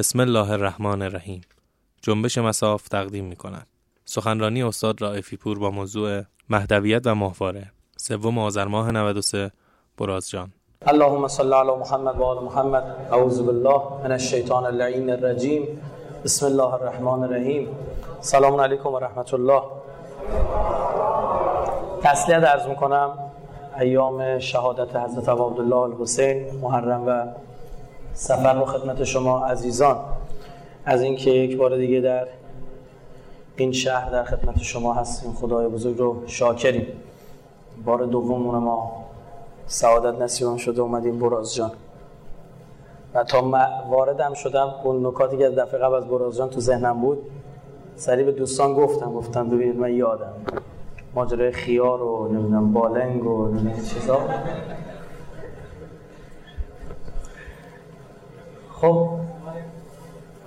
بسم الله الرحمن الرحیم. جنبش مساف تقدیم می کند سخنرانی استاد رائفی پور با موضوع مهدویت و ماهواره. سوم آذر ماه 93 برازجان اللهم صل علی محمد و آل محمد. اعوذ بالله من الشیطان اللعین الرجیم. بسم الله الرحمن الرحیم. سلام علیکم و رحمت الله تسلیت عرض می‌کنم ایام شهادت حضرت عبدالله الحسین محرم و سفر رو خدمت شما عزیزان. از اینکه یک بار دیگه در این شهر در خدمت شما هستیم. خدای بزرگ رو شاکریم. بار دومون ما سعادت نصیبم شده اومدیم. براز جان. و تا واردم شدم اون نکاتی که دفعه قبل از براز جان تو ذهنم بود سریع به دوستان گفتم. گفتم ببینید من یادم. ماجرای خیار و نمی‌دونم بالنگ و نمی‌دونم چیزا. خب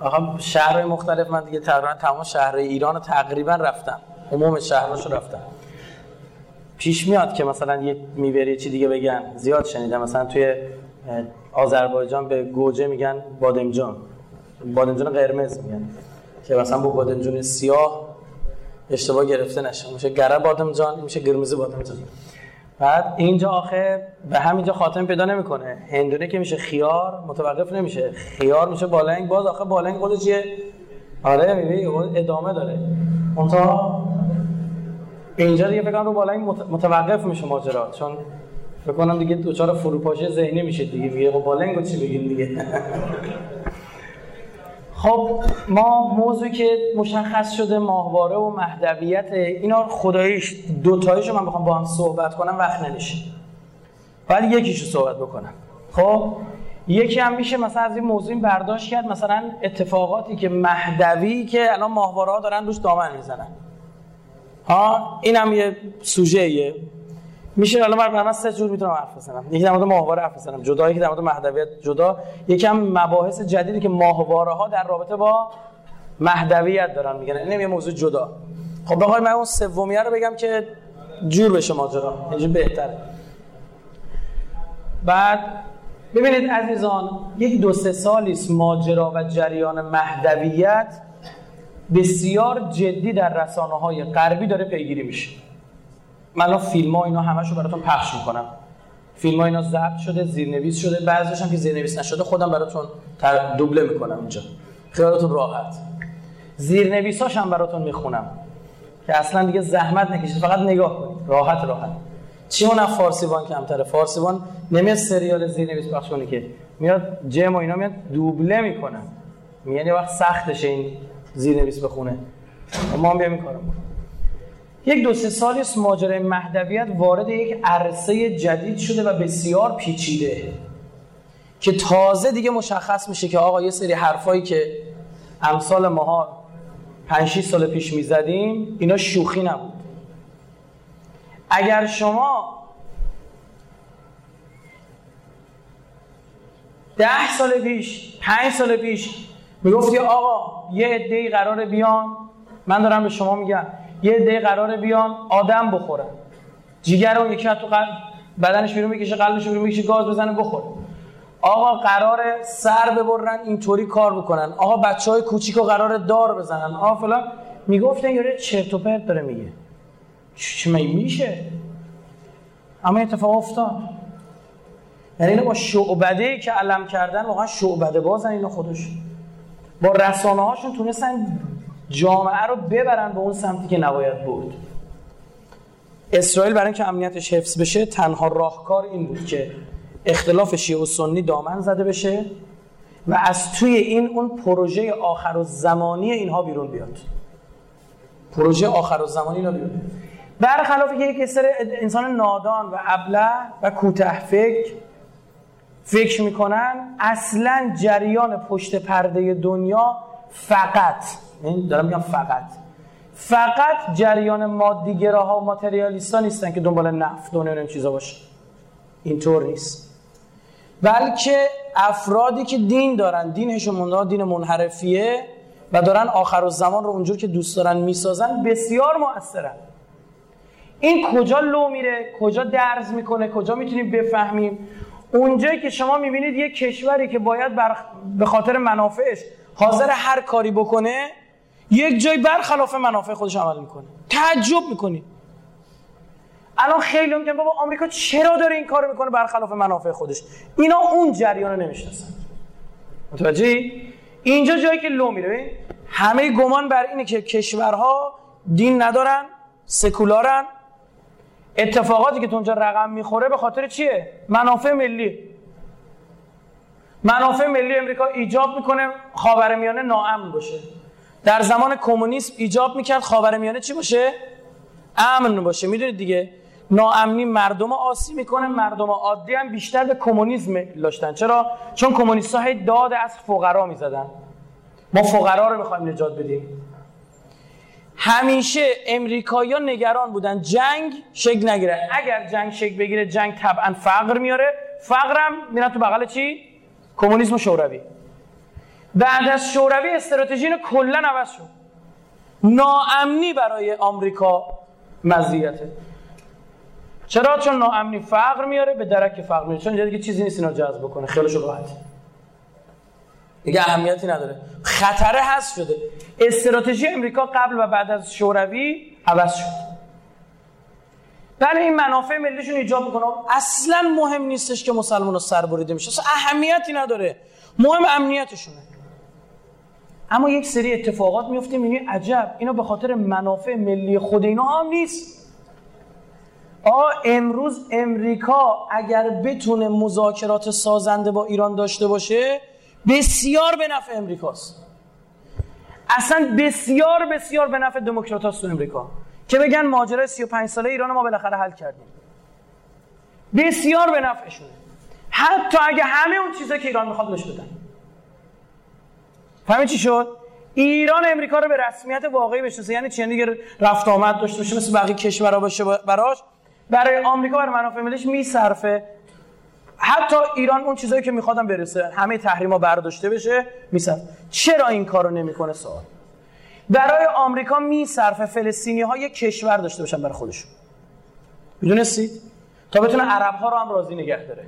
آقا شهرهای مختلف من دیگه تقریبا تمام شهرهای ایران تقریبا رفتم. عموم شهرهاشو رفتم. پیش میاد که مثلا یه می‌بری چی دیگه بگن. زیاد شنیدم. مثلا توی آذربایجان به گوجه میگن بادمجان. بادمجان قرمز میگن. که مثلا با بادمجان سیاه اشتباه گرفته نشه. میشه گره بادمجان میشه قرمز بادمجان. بعد اینجا آخه به همینجا خاتم پیدا نمی‌کنه. هندونه که میشه خیار متوقف نمیشه. خیار میشه بالنگ. باز آخه بالنگ خودش یه آره می‌بینی؟ ادامه داره. اونتا اینجا دیگه فکر رو بالنگ متوقف میشه ماجرا. چون فکر کنم دیگه دوچار فروپاشی ذهنی میشه دیگه. میگه خب بالنگو چی بگیم دیگه؟ خب ما موضوعی که مشخص شده ماهواره و مهدویت اینا خداییش دوتاییشو من بخوام با هم صحبت کنم وقت نمیشه. ولی یکیشو صحبت بکنم. خب یکی هم میشه مثلا از این موضوع برداشت کرد مثلا اتفاقاتی که مهدوی که الان ماهواره ها دارن روش دامن می‌زنن. ها این هم یه سوژه میشه الان من من سه جور می‌تونم حرف بزنم. یکی در مورد ماهواره حرف بزنم. جدا یکی در مورد مهدویت جدا. یکم مباحث جدیدی که ماهواره ها در رابطه با مهدویت دارن. میگن این یه موضوع جدا. خب بخوای من اون سومیه رو بگم که جور بشه ماجرا اینجوری بهتره. بعد ببینید عزیزان یک دو سه سالی است ماجرا و جریان مهدویت بسیار جدی در رسانه های غربی داره پیگیری میشه. من الان فیلم ها اینا همشو براتون پخش می‌کنم. فیلم ها اینا ضبط شده زیرنویس شده بعضیش هم که زیرنویس نشده خودم براتون دوبله می‌کنم اینجا. خیالتون راحت. زیرنویساش هم براتون می‌خونم. که اصلا دیگه زحمت نکشید فقط نگاه کنید. راحت راحت. چی اون فارسیوان کمتره؟ فارسیوان نمیاد سریال زیرنویس پخش کنه که. میاد جم و اینا میاد دوبله می‌کنن. یعنی وقت سختشه این زیرنویس بخونه. ما هم بیام کارو یک دو سه سالی است ماجرای مهدویت وارد یک عرصه جدید شده و بسیار پیچیده که تازه دیگه مشخص میشه که آقا یه سری حرفایی که امثال ماها 5 سال پیش می‌زدیم اینا شوخی نبود. اگر شما ده سال پیش پنج سال پیش می‌گفتی آقا یه عده‌ای قرار بیان من دارم به شما میگم. یه عده قراره بیان آدم بخورن جیگر اون یکی تو قلب بدنش بیرون می‌کشه قلبش بیرون می‌کشه گاز بزنه بخوره. آقا قرار سر ببرن اینطوری کار بکنن. آقا بچه های کوچیک قرار دار بزنن. آقا فلان. می‌گفتن یاره چرت و پرت داره میگه. چی میشه؟ اما اتفاق افتاد. یعنی اینو با شعبده که علم کردن واقعا شعبده بازن اینو خودش. با رسانه هاشون تونستن جامعه رو ببرن به اون سمتی که نباید بود. اسرائیل برای اینکه امنیتش حفظ بشه تنها راهکار این بود که اختلاف شیعه و سنی دامن زده بشه و از توی این اون پروژه آخر و زمانی اینها بیرون بیاد. پروژه آخر و زمانی اینا بیرون برخلاف که یک سر انسان نادان و ابله و کوته فکر فکر می‌کنن اصلا جریان پشت پرده دنیا فقط این دارم میگم فقط. فقط جریان مادیگراها و ماتریالیستا نیستن که دنبال نفت و این چیزا باشه. اینطور نیست. بلکه افرادی که دین دارن دینشون دین منحرفیه و دارن آخر و زمان رو اونجور که دوست دارن می‌سازن بسیار مؤثرن این کجا لو میره؟ کجا درز می‌کنه؟ کجا می‌تونیم بفهمیم؟ اونجایی که شما می‌بینید یک کشوری که باید بر... به خاطر منافعش حاضر هر کاری بکنه یک جای برخلاف منافع خودش عمل می‌کنه. تعجب می‌کنی. الان خیلی میگن بابا آمریکا چرا داره این کارو می‌کنه برخلاف منافع خودش؟ اینا اون جریان رو نمی‌شناسن. متوجه اینجا جایی که لو میره همه گمان بر اینه که کشورها دین ندارن سکولارن. اتفاقاتی که تو اونجا رقم می‌خوره به خاطر چیه؟ منافع ملی. منافع ملی امریکا ایجاب می‌کنه خاورمیانه ناامن باشه. در زمان کمونیسم ایجاب می‌کرد خاورمیانه چی باشه؟ امن باشه. می‌دونید دیگه؟ ناامنی مردم آسی می‌کنه مردم عادی هم بیشتر به کمونیسم داشتن. چرا؟ چون کمونیست های داد از فقرا می‌زدن. ما فقرا رو می‌خوایم نجات بدیم. همیشه امریکایی‌ها نگران بودن. جنگ شکل نگیره. اگر جنگ شکل بگیره جنگ طبعا فقر میاره. فقرم میرن تو بغل چی؟ کمونیسم و شوروی. بعد از شوروی استراتژی اینو کلا عوض شد. ناامنی برای آمریکا مزیته. چرا؟ چون ناامنی فقر میاره به درک فقر میاره. چون دیگه چیزی نیست اینا جذب بکنه. خیلی راحت. دیگه اهمیتی نداره. خطره هست شده. استراتژی امریکا قبل و بعد از شوروی عوض شد. بله این منافع ملیشون ایجاب می‌کنه. اصلا مهم نیستش که مسلمان سر بریده میشه. اصلا اهمیتی نداره. مهم امنیتشونه. اما یک سری اتفاقات میفته می‌بینی عجب. اینا به خاطر منافع ملی خود اینا هم نیست. آ امروز امریکا اگر بتونه مذاکرات سازنده با ایران داشته باشه بسیار به نفع امریکاست. اصلا بسیار بسیار به نفع دموکرات تو امریکا. که بگن ماجرای 35 ساله ایران ما بالاخره حل کردیم. بسیار به نفعشونه. حتی اگه همه اون چیزایی که ایران می‌خواد بهش بدن. فهمی چی شد؟ ایران امریکا رو به رسمیت واقعی بشناسه. یعنی چی؟ یعنی دیگه رفت آمد داشته باشه مثل بقیه کشورها باشه براش برای آمریکا برای منافع ملیش میصرفه. حتی ایران اون چیزایی که میخوادم برسه همه تحریما برداشته بشه میصرف. چرا این کارو نمی‌کنه سوال؟ برای آمریکا میصرفه فلسطینی ها یک کشور داشته باشن برای خودشون. می‌دونستید؟ تا بتونه عرب ها رو هم راضی نگه داره.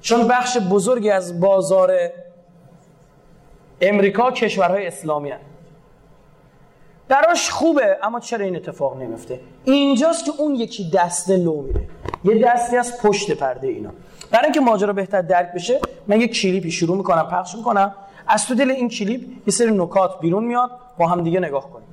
چون بخش بزرگی از بازار امریکا کشورهای اسلامی هست. براش خوبه اما چرا این اتفاق نمیفته؟ اینجاست که اون یکی دسته لو میره. یه دستی از پشت پرده اینا. برای اینکه ماجرا بهتر درک بشه من یه کلیپی شروع می‌کنم پخش می‌کنم. از تو دل این کلیپ یه سری نکات بیرون میاد با هم دیگه نگاه کنیم.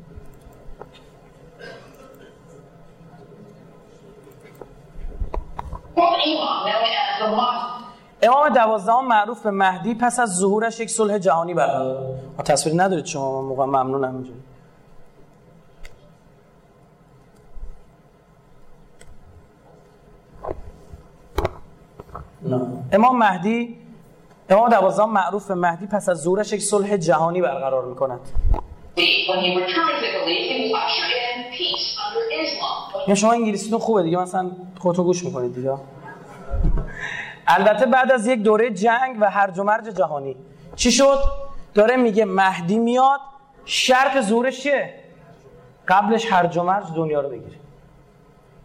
امام دوازدهم معروف به مهدی پس از ظهورش یک صلح جهانی برقرار تصویر ندارید شما موقع ممنون همینجوری امام مهدی امام دوازدهم معروف به مهدی پس از ظهورش یک صلح جهانی برقرار می‌کند. یا شما انگلیسیتون خوبه دیگه مثلا خودتون گوش می‌کنید دیگه. البته بعد از یک دوره جنگ و هرج و مرج جهانی. چی شد؟ داره میگه مهدی میاد شرط ظهورش چیه؟ قبلش هرج و مرج دنیا رو بگیره.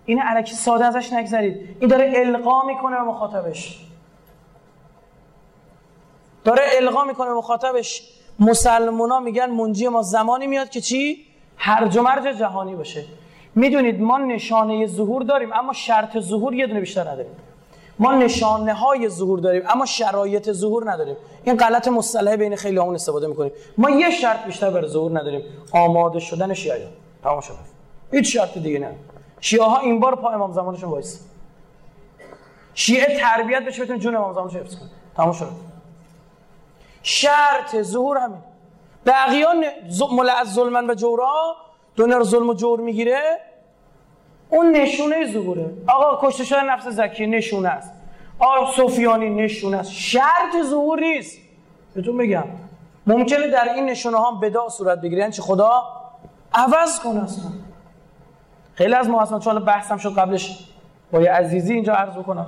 این علکی ساده ازش نگذرید. این داره القا می‌کنه به مخاطبش. داره القا می‌کنه به مخاطبش. مسلمونا میگن منجی ما زمانی میاد که چی؟ هرج و مرج جهانی باشه. می‌دونید ما نشانه ظهور داریم اما شرط ظهور یه دونه بیشتر نداریم. ما نشانه های ظهور داریم اما شرایط ظهور نداریم. این غلط مصطلح بین خیلی همون استفاده می‌کنیم. ما یه شرط بیشتر برای ظهور نداریم. آماده شدن شیعه تمام شد. هیچ شرط دیگه نه. شیعه ها این بار پا امام زمانشون وایس. شیعه تربیت بشه بتونه جون امام زمانش حفظ کنه. تمام شد. شرط ظهور همین. بقیان از ظلمن و جورا دنیا رو ظلم و جور می‌گیره. اون نشونه ظهوره. آقا کشته نفس زکی نشونه است. آقا سفیانی نشونه است. شرط ظهور نیست. بهتون بگم ممکنه در این نشونه ها بدع صورت بگیرن یعنی چه خدا عوض کنه اصلا. خیلی از ما اصلا چون بحثم شد قبلش. با یه عزیزی اینجا عرض بکنم.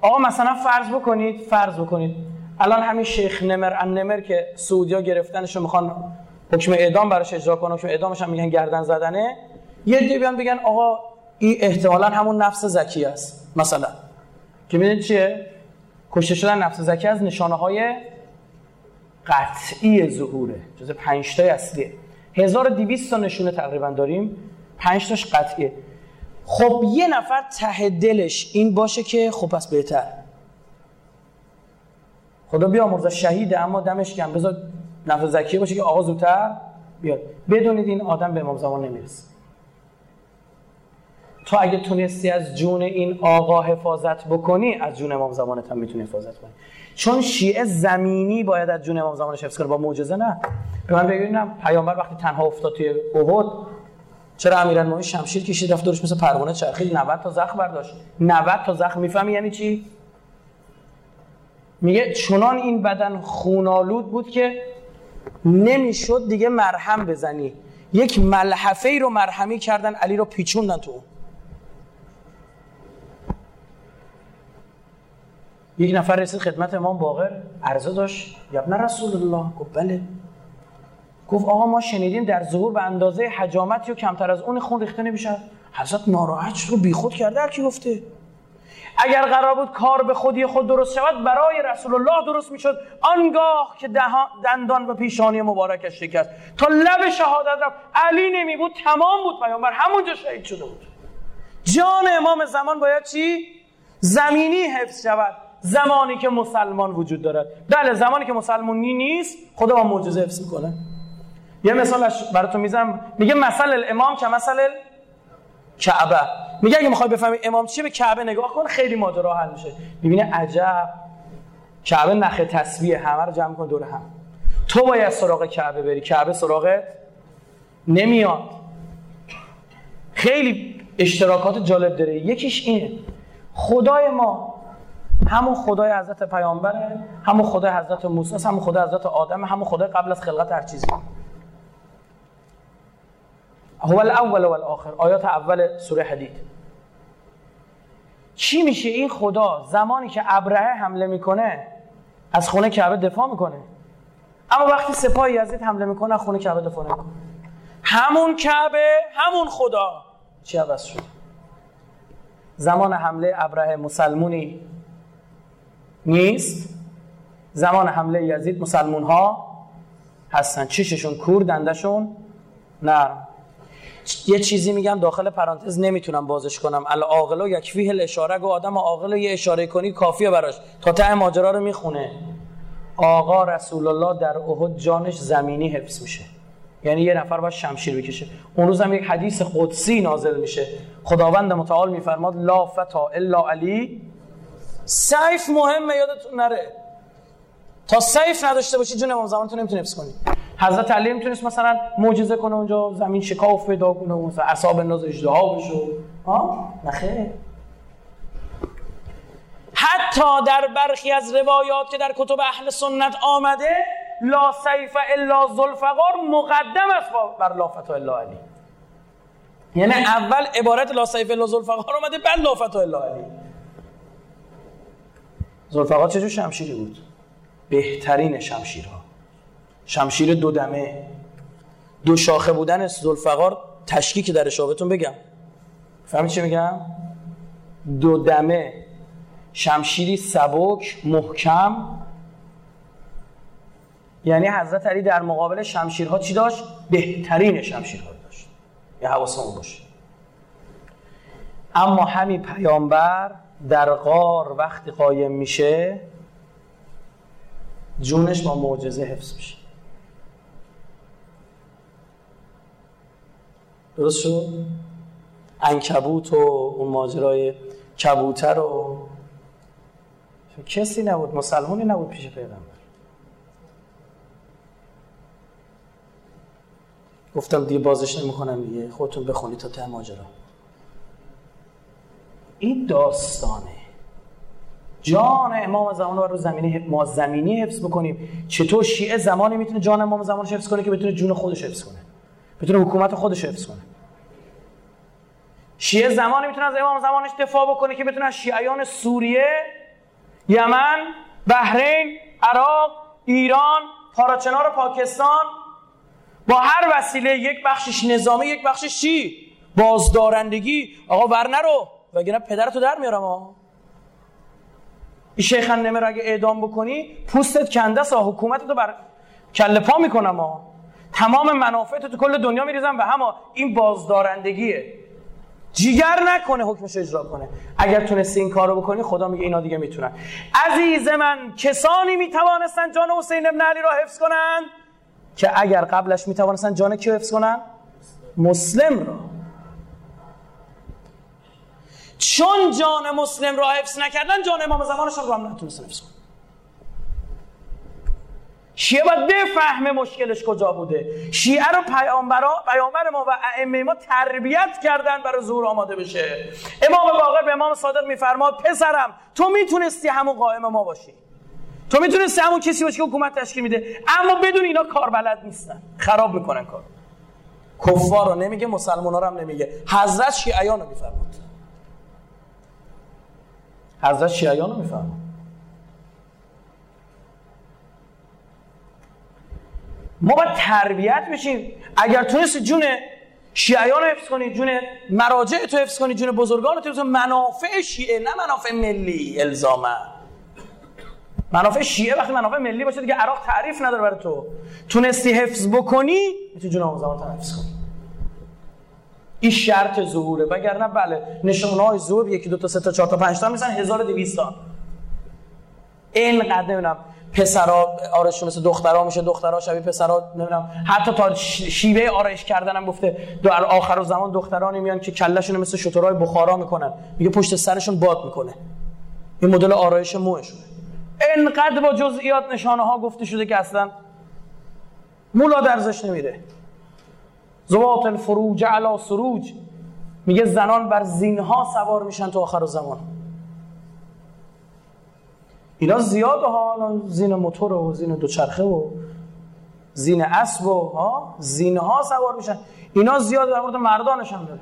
آقا مثلا فرض بکنید فرض بکنید. الان همین شیخ نمر ان نمر که سعودیا گرفتنش می‌خوان حکم اعدام براش اجرا کنه حکم اعدامش هم میگن گردن زدنه. یه دیگه بیان بگن آقا این احتمالا همون نفس زکی است مثلا. که می‌دونید چیه؟ کشته شدن نفس زکی از نشانه های قطعی ظهوره. جز پنج تای اصلیه 1200 تا نشونه تقریبا داریم. 5 تاش قطعیه. خب یه نفر ته دلش این باشه که خب پس بهتر. خدا بیامرزه شهیده اما دمش گم بذار نفس زکیه باشه که آقا زودتر بیاد. بدونید این آدم به امام زمان نمی‌رسه. تو اگه تونستی از جون این آقا حفاظت بکنی از جون امام زمانت هم می‌تونی حفاظت کنی. چون شیعه زمینی باید از جون امام زمانش حفظ کنه. با معجزه نه. به من بگیرینم پیامبر وقتی تنها افتاد توی احد چرا امیرالمومنین شمشیر کشید رفت دورش مثل پروانه چرخید؟ 90 تا زخم برداشت. 90 تا زخم می‌فهمی یعنی چی؟ میگه چنان این بدن خونالود بود که نمی‌شد دیگه مرهم بزنی. یک ملحفه ای رو مرهمی کردن علی رو پیچوندن تو یک نفر رسید خدمت امام باقر عرضه داشت یبن رسول الله گفت بله. گفت آقا ما شنیدیم در ظهور به اندازه حجامت یا کمتر از اون خون ریخته نمیشه حضرت ناراحت رو بیخود کرده هر کی گفته. اگر قرار بود کار به خودی خود درست شود برای رسول الله درست می‌شد. آنگاه که دندان و پیشانی مبارکش شکست. تا لب شهادت رفت. علی نمی بود تمام بود پیامبر. همونجا شهید شده بود. جان امام زمان باید چی؟ زمینی حفظ شود. زمانی که مسلمان وجود دارد بله زمانی که مسلمانی نیست خدا با معجزه حفظ می‌کنه. یه مثالش براتون می‌زنم. میگه مثل الامام که مثل کعبه. میگه اگه می‌خوای بفهمی امام چیه به کعبه نگاه کن خیلی ماجرا حل میشه. می‌بینه عجب. کعبه نخ تسبیح همه رو جمع کن دور هم. تو باید سراغ کعبه بری. کعبه سراغ نمیاد. خیلی اشتراکات جالب داره. یکیش اینه. خدای ما همون خدای حضرت پیامبره همون خدای حضرت موسی همون خدای حضرت آدم همون خدای قبل از خلقت هر چیزی. هو الاول و الاخر آیات اول سوره حدید. چی میشه این خدا زمانی که ابرهه حمله می‌کنه از خونه کعبه دفاع می‌کنه؟ اما وقتی سپاه یزید حمله می‌کنه از خونه کعبه دفاع نمی‌کنه. همون کعبه همون خدا. چی عوض شد؟ زمان حمله ابرهه مسلمونی نیست. زمان حمله یزید مسلمون ها هستن. چششون کور دندشون نرم. یه چیزی میگم داخل پرانتز نمی‌تونم بازش کنم. العاقل و یکفیه الاشاره. گو آدم عاقل یه اشاره کنی کافیه براش. تا ته ماجرا رو می‌خونه. آقا رسول الله در احد جانش زمینی حفظ میشه. یعنی یه نفر باید شمشیر بکشه. اون روز هم یک حدیث قدسی نازل میشه. خداوند متعال میفرماد لا فتا الا علی سیف مهمه یادتون نره. تا سیف نداشته باشی جون امام زمانتون نمی‌تونی حفظ کنی. حضرت علی می‌تونست مثلا معجزه کنه اونجا زمین شکاف پیدا کنه و مثلا اعصاب انداز اجدها بشه. ها نخیر حتی در برخی از روایات که در کتب اهل سنت آمده لا سیف الا ذوالفقار مقدم است بر لا فتا الا علی. یعنی اول عبارت لا سیف الا ذوالفقار آمده بعد لا فتا الا علی. ذوالفقار چه شمشیری بود؟ بهترین شمشیرها. شمشیر دو دمه. دو شاخه بودن زلفقار تشکیک در بهتون بگم. فهمید چی میگم؟ دو دمه. شمشیری سبک محکم. یعنی حضرت علی در مقابل شمشیرها چی داشت؟ بهترین شمشیرها داشت. یه حواسمون باشه. اما همین پیامبر در غار وقتی قایم میشه جونش با معجزه حفظ میشه. درست شد؟ انکبوت و اون ماجرای کبوتر و کسی نبود مسلمانی نبود پیش پیغمبر. گفتم دیگه بازش نمی‌کنم دیگه خودتون بخونید تا ته ماجرا. این داستانه. جان امام زمان رو زمینی ما زمینی حفظ بکنیم. چطور شیعه زمانی می‌تونه جان امام زمانش حفظ کنه که بتونه جون خودش حفظ کنه؟ بتونه حکومت خودش حفظ کنه؟ شیعه زمانی می‌تونه از امام زمانش دفاع بکنه که بتونه شیعیان سوریه یمن بحرین عراق ایران پاراچنار پاکستان با هر وسیله یک بخشش نظامی یک بخشش چی؟ بازدارندگی. آقا ور نرو وگرنه پدرتو در میارم ها این شیخ نمه رو اگه اعدام بکنی پوستت کنده سا حکومت تو بر کله پا می‌کنم ها تمام منافعت تو کل دنیا میریزم و همه. این بازدارندگیه. جیگر نکنه حکمش اجرا کنه. اگر تونستی این کارو بکنی خدا میگه اینا دیگه می‌تونن. عزیز من کسانی می‌توانستن جان حسین ابن علی را حفظ کنن که اگر قبلش می‌توانستن جان کیو حفظ کنن؟ مسلم را. چون جان مسلم را حفظ نکردن جان امام زمانشان رو هم نتونستن حفظ کنن شیعه باید بفهمه مشکلش کجا بوده. شیعه رو پیامبر پیامبر ما و ائمه ما تربیت کردن برای ظهور آماده بشه. امام باقر به امام صادق میفرماد پسرم تو می‌تونستی همون قائم ما باشی. تو می‌تونستی همون کسی باشی که حکومت تشکیل میده. اما بدون اینا کار بلد نیستن. خراب می‌کنن کار کفار رو نمیگه مسلمان رو هم نمیگه. حضرت شیعیان رو میفرماد. حضرت شیعیان رو میفرماد ما باید تربیت بشیم. اگر تونست جون شیعیان رو حفظ کنی جون مراجع تو حفظ کنی جون بزرگان کنی منافع شیعه نه منافع ملی الزاما. منافع شیعه وقتی منافع ملی باشه دیگه عراق تعریف نداره برای تو. تونستی حفظ بکنی می‌تونی جون آن زمان حفظ کنی. این شرط ظهوره. وگرنه بله نشونه های ظهور یکی دو تا سه تا چهار تا پنج تا میسن 1200 تا. اینقدر نمی‌دونم پسرا آرایش مثل دخترها میشه دخترها شبیه پسرا نمی‌دونم. حتی تا شیوه آرایش کردن هم گفته در آخر زمان دخترانی میان که کلشون مثل شترهای بخارا می‌کنن. میگه پشت سرشون باد می‌کنه. این مدل آرایش موهشونه انقدر با جزئیات نشانه ها گفته شده که اصلا مولا درزش نمیره. زوات الفروج علا سروج. میگه زنان بر زینها سوار میشن تو آخر زمان. اینا زیاد ها زین موتور و زین دوچرخه و زین اسب و ها زینه ها سوار میشن. اینا زیاد در مورد مردانش هم داره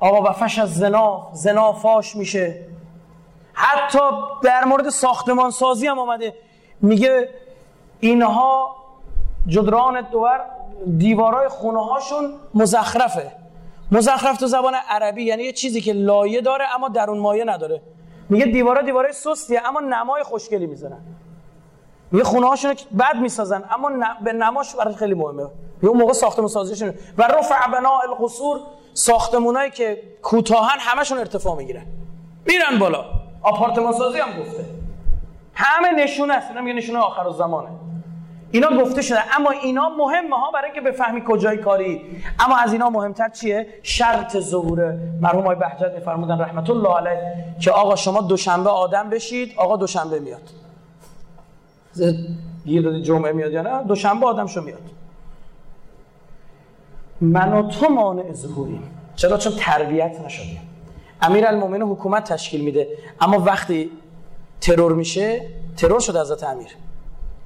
آقا و فش از زنا زنا فاش میشه. حتی در مورد ساختمان سازی هم آمده. میگه اینها جدران دور دیوارای خونه هاشون مزخرفه. مزخرف تو زبان عربی یعنی یه چیزی که لایه داره اما درون مایه نداره. میگه دیوارا دیوارای سستیه اما نمای خوشگلی می‌زنن. میگه خونه هاشون بد می‌سازن اما به نماش برای خیلی مهمه. یه اون موقع ساختمون سازیشون. و رفع بنا القصور ساختمونایی که کوتاهن همشون ارتفاع می‌گیرن میرن بالا. آپارتمان سازی هم گفته. همه نشونه است. اینا میگه نشونه آخر زمانه. اینا گفته شده. اما اینا مهمه ها برای اینکه بفهمی کجای کاری. اما از اینا مهمتر چیه؟ شرط ظهور مرحوم آقای بهجت میفرمودن رحمت الله علیه که آقا شما دوشنبه آدم بشید آقا دوشنبه میاد. یه دادی جمعه میاد یا نه؟ دوشنبه آدم شو میاد. من و تو مانع ظهوریم. چرا؟ چون تربیت نشدیم. امیر المومنین حکومت تشکیل میده. اما وقتی ترور میشه ترور شده حضرت امیر.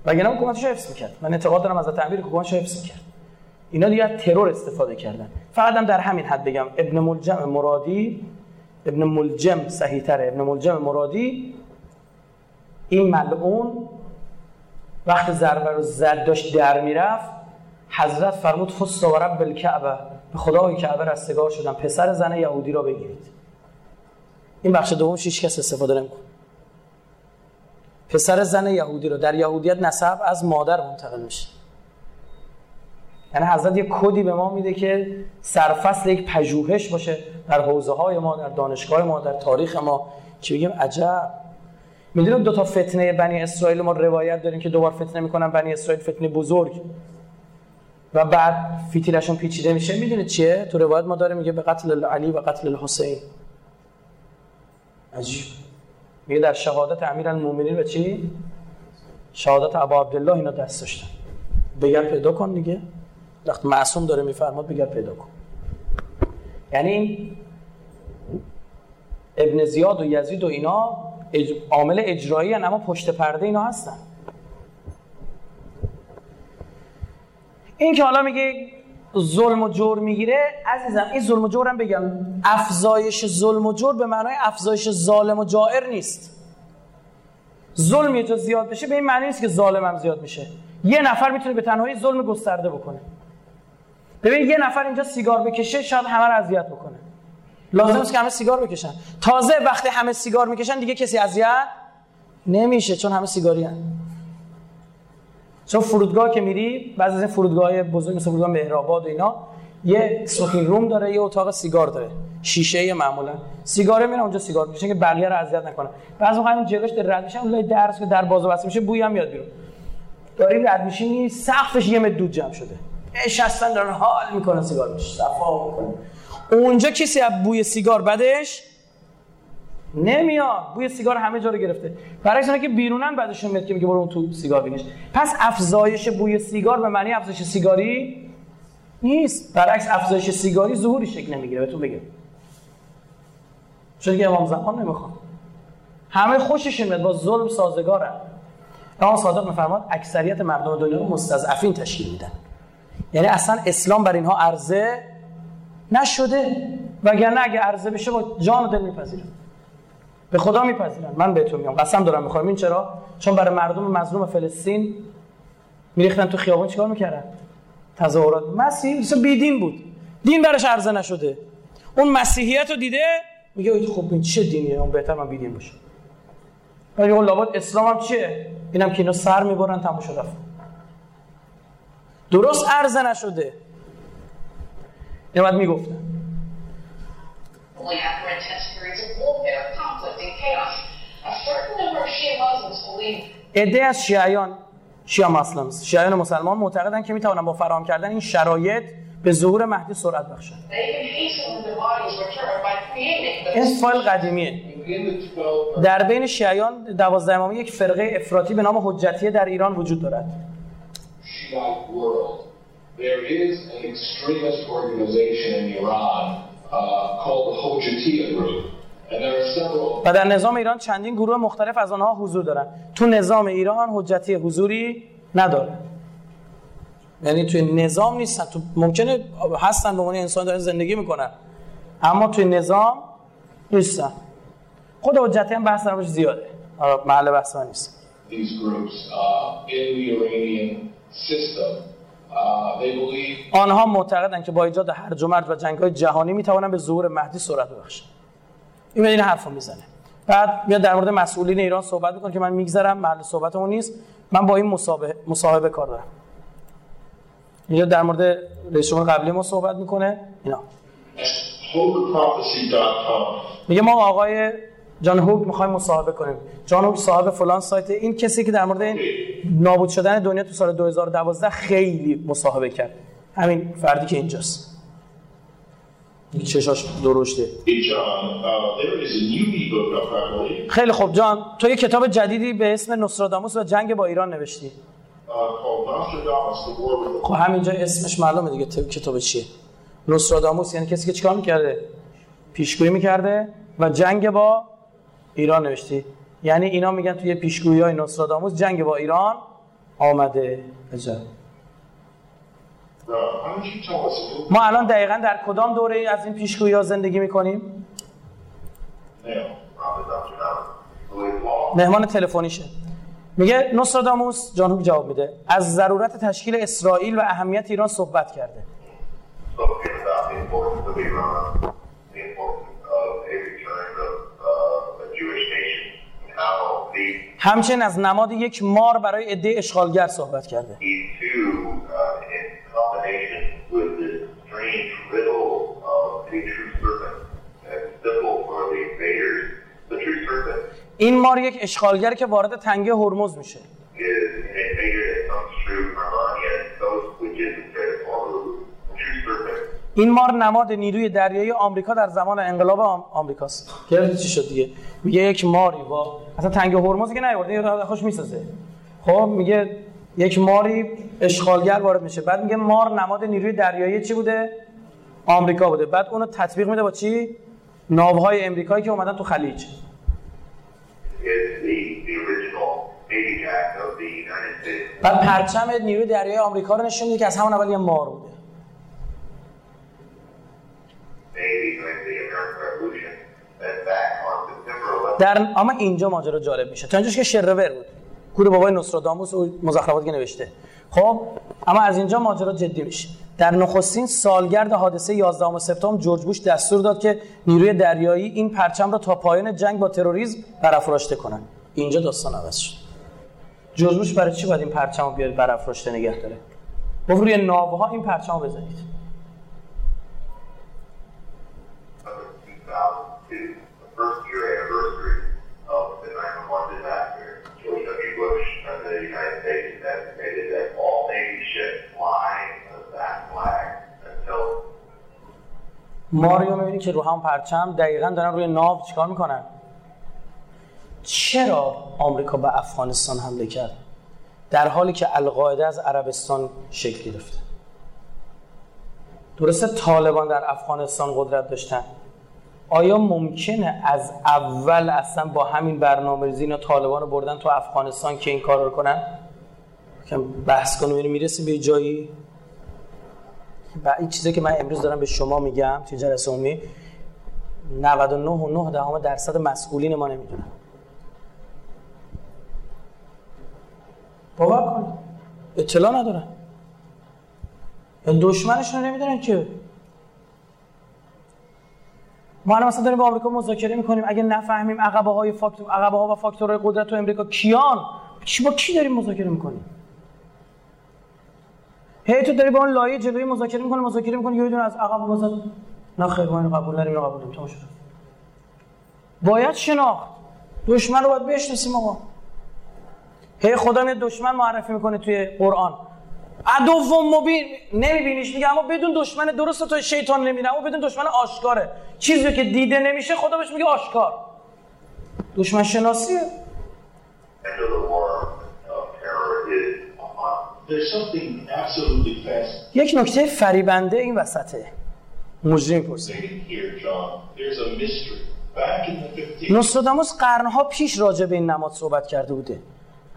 وگرنه حکومتش حفظ می‌کرد؟ من اعتقاد دارم از تعبیر حکومتش حفظ می‌کرد. اینا دیگه ترور استفاده کردن. فقط هم در همین حد بگم ابن ملجم مرادی ابن ملجم صحیح تره ابن ملجم مرادی این ملعون وقت ضربه رو زد داشت در می‌رفت. حضرت فرمود فست و رب الکعبه. به خدای کعبه رستگار شدن. پسر زن یهودی را بگیرید. این بخش دوم هیچ کس استفاده نمی‌کنه. پسر زن یهودی رو. در یهودیت نسب از مادر منتقل میشه. یعنی حضرت یه کدی به ما میده که سرفصل یک پژوهش باشه در حوزه های ما در دانشگاه ما در تاریخ ما. که بگیم؟ عجب. می‌دونیم دو تا فتنه بنی اسرائیل ما روایت داریم که دوبار فتنه می‌کنن. بنی اسرائیل فتنه بزرگ. و بعد فیتیلشون پیچیده میشه. می‌دونید چیه؟ تو روایت ما داریم میگه به قتل علی و قتل الحسین. عجیب. میگه در شهادت امیر المومنین و چی؟ شهادت ابا عبدالله اینا دست داشتن. بگر پیدا کن دیگه. وقت معصوم داره میفرماد بگر پیدا کن. یعنی ابن زیاد و یزید و اینا اج... عامل اجرایی هن اما پشت پرده اینا هستن. این که حالا میگه ظلم و جور می‌گیره. عزیزم این ظلم و جور هم بگم. افزایش ظلم و جور به معنای افزایش ظالم و جائر نیست. ظلم یه زیاد بشه به این معنی نیست که ظالم هم زیاد میشه یه نفر می‌تونه به تنهایی ظلم گسترده بکنه. ببین یه نفر اینجا سیگار بکشه شاید همه رو اذیت بکنه. لازم است که همه سیگار بکشن. تازه وقتی همه سیگار می‌کشن دیگه کسی اذیت نمیشه چون همه سیگاری هن. چون فرودگاه که میری بعضی از این فرودگاه بزرگ مثل فرودگاه مهرآباد و اینا یه سوخین روم داره یه اتاق سیگار داره شیشه معمولا. سیگار میره اونجا سیگار میشه که بقیه رو اذیت نکنه بعضی موقع همین جلوش رد میشه اون درس که در باز بسته میشه بوی هم میاد بیرون. داری رد میشی سقفش یه متر دود جمع شده. نشستن دارن حال می‌کنن سیگار میشه صفا می‌کنن. اونجا کسی از بوی سیگار بدش نمیاد. بوی سیگار همه جا رو گرفته. برای که بیرونن بعدشون میاد که میگه برو اون تو سیگار بکش پس افزایش بوی سیگار به معنی افزایش سیگاری نیست. برعکس افزایش سیگاری ظهوری شکل نمی‌گیره. بهتون بگم. چون که امام زمان نمی‌خوام همه خوششون میاد. با ظلم سازگارن امام صادق میفرماد اکثریت مردم دنیا رو مستضعفین تشکیل میدن. یعنی اصلا اسلام بر اینها عرضه نشده. وگرنه اگه عرضه بشه با جان و دل میپذیرن به خدا میپذیرن. من بهتون میگم قسم دارم می‌خوام. این چرا؟ چون برای مردم مظلوم فلسطین میریختن تو خیابون چیکار می‌کردن؟ تظاهرات. مسیح بیدین بود. دین برش عرضه نشده. اون مسیحیت رو دیده میگه خب این چه دینیه؟ اون بهتر من بیدین باشم. ولی اون لابد اسلام هم چیه؟ اینم که اینا سر می‌برن تموم شده درست عرضه نشده. این باید می‌گفتن. عده از شیعیان شیعه مسلم شیعیان مسلمان معتقدن که می‌تونن با فراهم کردن این شرایط به ظهور مهدی سرعت بخشن. این فایل قدیمیه. در بین شیعیان دوازده امامی یک فرقه افراطی به نام حجتیه در ایران وجود دارد. و در نظام ایران چندین گروه مختلف از آنها حضور دارند تو نظام ایران حجتی حضوری نداره. یعنی توی نظام نیستن. تو ممکنه هستن به عنوان انسان دارن زندگی می‌کنن. اما توی نظام نیستن. خود حجتی هم بحث درش زیاده. محل بحث نیست. آنها معتقدن که با ایجاد هرج و مرج و جنگ های جهانی می‌توانن به ظهور مهدی سرعت ببخشن این این حرفو می‌زنه. بعد میاد در مورد مسئولین ایران صحبت می‌کنه که من میگذرم محل صحبتمون نیست. من با این مصاحبه مصاحبه کار دارم. اینجا در مورد رئیس جمهور قبلی ما صحبت می‌کنه. اینا. میگه ما آقای جان هوک می‌خوایم مصاحبه کنیم. جان هوک صاحب فلان سایت. این کسی که در مورد این نابود شدن دنیا تو سال 2012 خیلی مصاحبه کرد. همین فردی که اینجاست. چشاش درشته. خیلی خوب. جان تو یه کتاب جدیدی به اسم نوستراداموس و جنگ با ایران نوشتی. خب همینجا اسمش معلومه دیگه. کتاب چیه؟ نوستراداموس یعنی کسی که چیکار می‌کرده؟ پیشگویی می‌کرده و جنگ با ایران نوشتی؟ یعنی اینا میگن توی پیشگویی های نوستراداموس جنگ با ایران آمده. عجب. ما الان دقیقا در کدام دوره از این پیشگویی ها زندگی می‌کنیم؟ مهمان تلفنیشه. میگه نوستراداموس جانوب جواب میده. از ضرورت تشکیل اسرائیل و اهمیت ایران صحبت کرده. همچنین از نماد یک مار برای عده اشغالگر صحبت کرده. این مار یک اشغالگر که وارد تنگه هرمز میشه. این مار نماد نیروی دریایی آمریکا در زمان انقلاب آمریکاست. که چی شد دیگه؟ میگه یک ماری با اصلا تنگ هرمز که نیورده یه خوش می‌سازه. خب میگه یک ماری اشغالگر وارد میشه. بعد میگه مار نماد نیروی دریایی چی بوده؟ آمریکا بوده. بعد اونو تطبیق میده با چی؟ ناوهای امریکایی که اومدن تو خلیج. بعد پرچم نیروی دریایی آمریکا رو نشون میده که از همون اول یه مار بوده. در اما اینجا ماجرا جالب میشه. تا اینجاش که شرور بود. کور بابای نصراداموس و مزخرفات که نوشته. خب اما از اینجا ماجرا جدی میشه. در نخستین سالگرد حادثه 11 سپتامبر جورج بوش دستور داد که نیروی دریایی این پرچم را تا پایان جنگ با تروریسم برافراشته کنند. اینجا داستان عوض شد. جورج برای چی باید این پرچم رو بیاد برافراشته نگه داره؟ گفت روی ناوها این پرچم رو بزنید. ماریو می‌بینی که رو هم پرچم دقیقا دارن روی ناو چیکار می‌کنن؟ چرا آمریکا به افغانستان حمله کرد؟ در حالی که القاعده از عربستان شکل گرفته. درسته طالبان در افغانستان قدرت داشتن آیا ممکنه از اول اصلا با همین برنامه ریزی طالبان رو بردن تو افغانستان که این کار رو کنن؟ که بحث کنیم می‌رسیم به جایی. و این چیزی که من امروز دارم به شما میگم توی جلسه عمومی 99 و 9 دهم درصد مسئولین ما نمی‌دونن. باور کنید اطلاع ندارن. دشمنشون رو نمی‌دونن که ما الان مثلا داریم با آمریکا مذاکره می‌کنیم. اگه نفهمیم عقبه های فاکتور عقبه ها و فاکتورهای قدرت تو امریکا کیان چی با کی داریم مذاکره می‌کنیم؟ هی تو داری با اون لایه جلوی مذاکره می‌کنه مذاکره می‌کنه یه دونه از عقب مثلا نه خیر اینو قبول نریم قبول شد. باید شناخت. دشمن رو باید بشناسیم آقا. هی خدا میاد دشمن معرفی می‌کنه توی قرآن. عدو مبین نمیبینیش میگه اما بدون دشمن درست تو شیطان نمیره اما بدون دشمن آشکاره. چیزی که دیده نمیشه خدا بهش میگه آشکار. دشمن شناسیه. یک نکته فریبنده این وسطه مجرم پرسه. نوستراداموس قرنها پیش راجع به این نماد صحبت کرده بوده.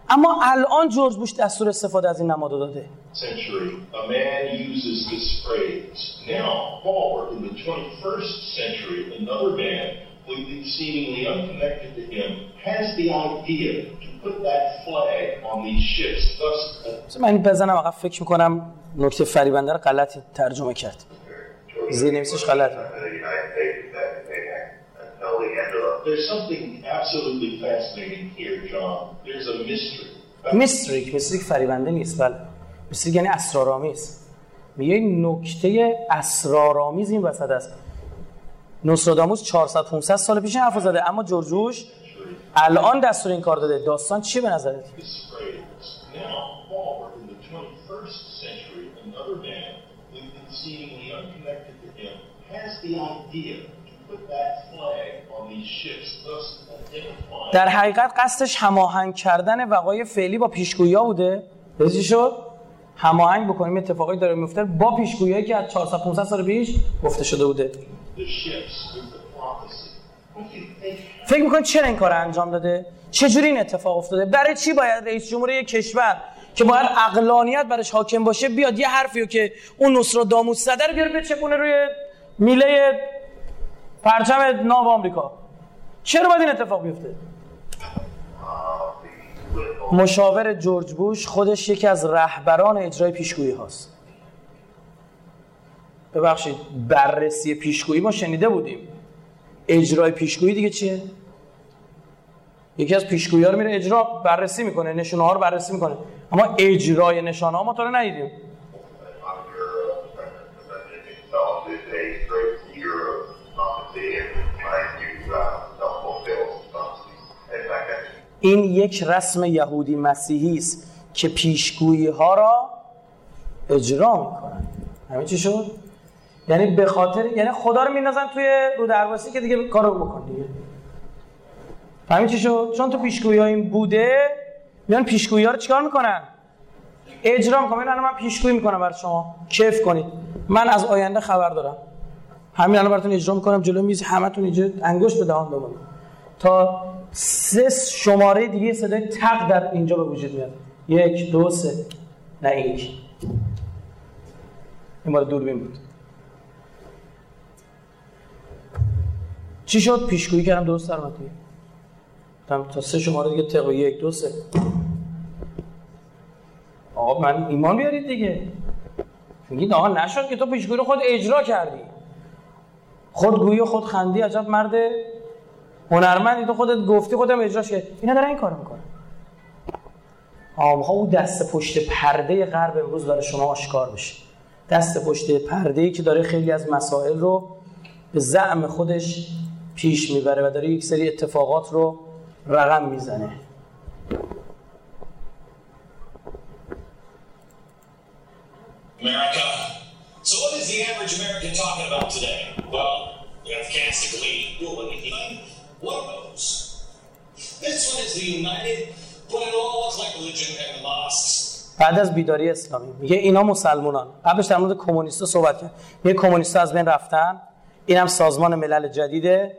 اما الان جورج بوش دستور استفاده از این نماد داده century, a man uses this phrase. Now, forward in the 21st century, another man, completely seemingly unconnected to him, has the idea to put that flag on these ships. Thus, من بزنم عقب فکر می‌کنم نکته فریبنده رو غلط ترجمه کرد. زیر نویسش غلط. There's something absolutely fascinating here, John. There's a mystery. میستریک میستریک فریبنده نیست بله. میستریک یعنی اسرارآمیز. میگه نکته اسرارآمیز این وسط است. نوستراداموس 400 500 سال پیش حرف زده. اما جورجوش الان دستور این کار داده. داستان چی به نظرت؟ در حقیقت قصدش هماهنگ کردن وقایع فعلی با پیشگویی بوده. چی شد؟ هماهنگ بکنیم اتفاقی داره میفته. با پیشگویی که از 400 500 سال پیش گفته شده بوده. فکر می‌کنید چرا این کار انجام داده؟ چجوری این اتفاق افتاده؟ برای چی باید رئیس جمهور یک کشور که باید اقلانیت برش حاکم باشه بیاد یه حرفیو که اون نصر داموس زده رو بیاره بچپونه روی میله پرچم ناو آمریکا. چرا باید این اتفاق بیفته؟ مشاور جورج بوش خودش یکی از رهبران اجرای پیشگویی هاست. ببخشید بررسی پیشگویی ما شنیده بودیم. اجرای پیشگویی دیگه چیه؟ یکی از پیشگویی ها رو میره اجرا بررسی می‌کنه نشونه ها رو بررسی می‌کنه. اما اجرای نشانه ها ما تا رو ندیدیم. این یک رسم یهودی مسیحی است که پیشگویی ها را اجرا می‌کنن. همین چی شد؟ یعنی به خاطر یعنی خدا رو میندازن توی رو درواسی که دیگه کارو بکن دیگه. همین چی شد؟ چون تو پیشگویی ها این بوده میان پیشگویی ها رو چیکار می‌کنن؟ اجرا می‌کنن. الان من پیشگویی می‌کنم برای شما. کیف کنید. من از آینده خبر دارم. همین الان براتون اجرا می‌کنم. جلو میز همتون اینجا انگشت به دهان بمونید. تا سه شماره دیگه صدای تق در اینجا به وجود میاد. یک دو سه. نه یک این مال دوربین بود. چی شد؟ پیشگویی کردم درست در اومد تا سه شماره دیگه تق یک دو سه. آقا من ایمان بیارید دیگه. میگید آقا نشد که تو پیشگویی رو خود اجرا کردی. خودگویی و خود خندی عجب مرد هنرمندی تو خودت گفتی خودم اجراش کرد اینا دارن این کارو می‌کنن. آمها او دست پشت پرده غرب امروز برای شما آشکار بشه. دست پشت پرده که داره خیلی از مسائل رو به زعم خودش پیش می‌بره و داره یک سری اتفاقات رو رقم می‌زنه. America. So what is the average American talking about today? Well, we have cast a بعد از بیداری اسلامی میگه اینا مسلمانان. قبلش در مورد کمونیستا صحبت کرد. میگه کمونیستا از بین رفتن. اینم سازمان ملل جدیده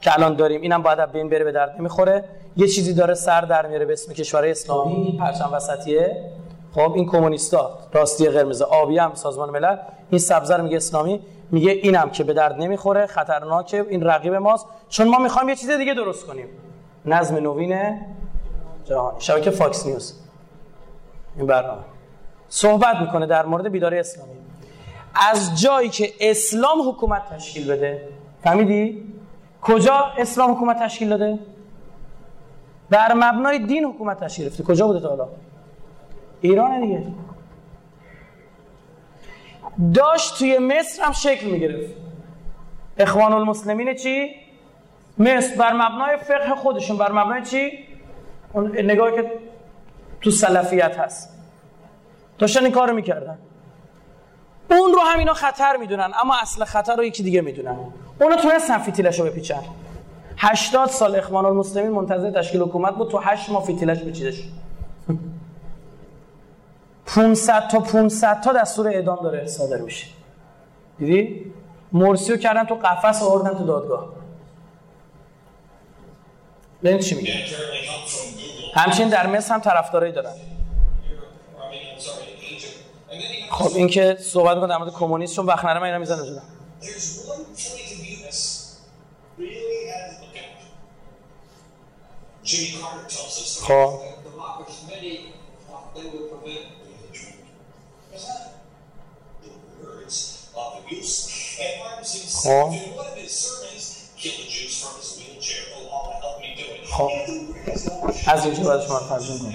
که الان داریم. اینم باید بین بره به درد نمی‌خوره. یه چیزی داره سر در میاره به اسم کشورهای اسلامی. پرچم وسطیه. خب این کمونیستا راستی قرمز آبی هم سازمان ملل. این سبز میگه اسلامی. میگه اینم که به درد نمی‌خوره خطرناکه این رقیب ماست. چون ما می‌خوایم یه چیز دیگه درست کنیم. نظم نوین جهانی شبکه فاکس نیوز. این برنامه. صحبت می‌کنه در مورد بیداری اسلامی. از جایی که اسلام حکومت تشکیل بده فهمیدی؟ کجا اسلام حکومت تشکیل داده؟ بر مبنای دین حکومت تشکیل گرفته کجا بوده تا حالا؟ ایران دیگه. داشت توی مصر هم شکل می‌گرفت. اخوان المسلمین چی؟ مصر. بر مبنای فقه خودشون. بر مبنای چی؟ اون نگاهی که تو سلفیت هست. داشتن این کار رو می‌کردن. اون رو هم اینا خطر می‌دونن اما اصل خطر رو یکی دیگه می‌دونن. اونو تونستن فیتیلش رو بپیچن. 80 سال اخوان المسلمین منتظر تشکیل حکومت بود تو 8 ماه فیتیلش پیچیده شد. 500 تا 500 تا دستور اعدام داره صادر میشه. دیدی؟ مرسی رو کردن تو قفس آوردن تو دادگاه. ببین چی میگه. همچنین در مصر هم طرفدارایی دارن. خب این که صحبت می‌کنه در مورد کمونیست چون وقت نره من اینا می‌زنه جدا There's It. خب. And از اینجا باید شما ترجمه کنم.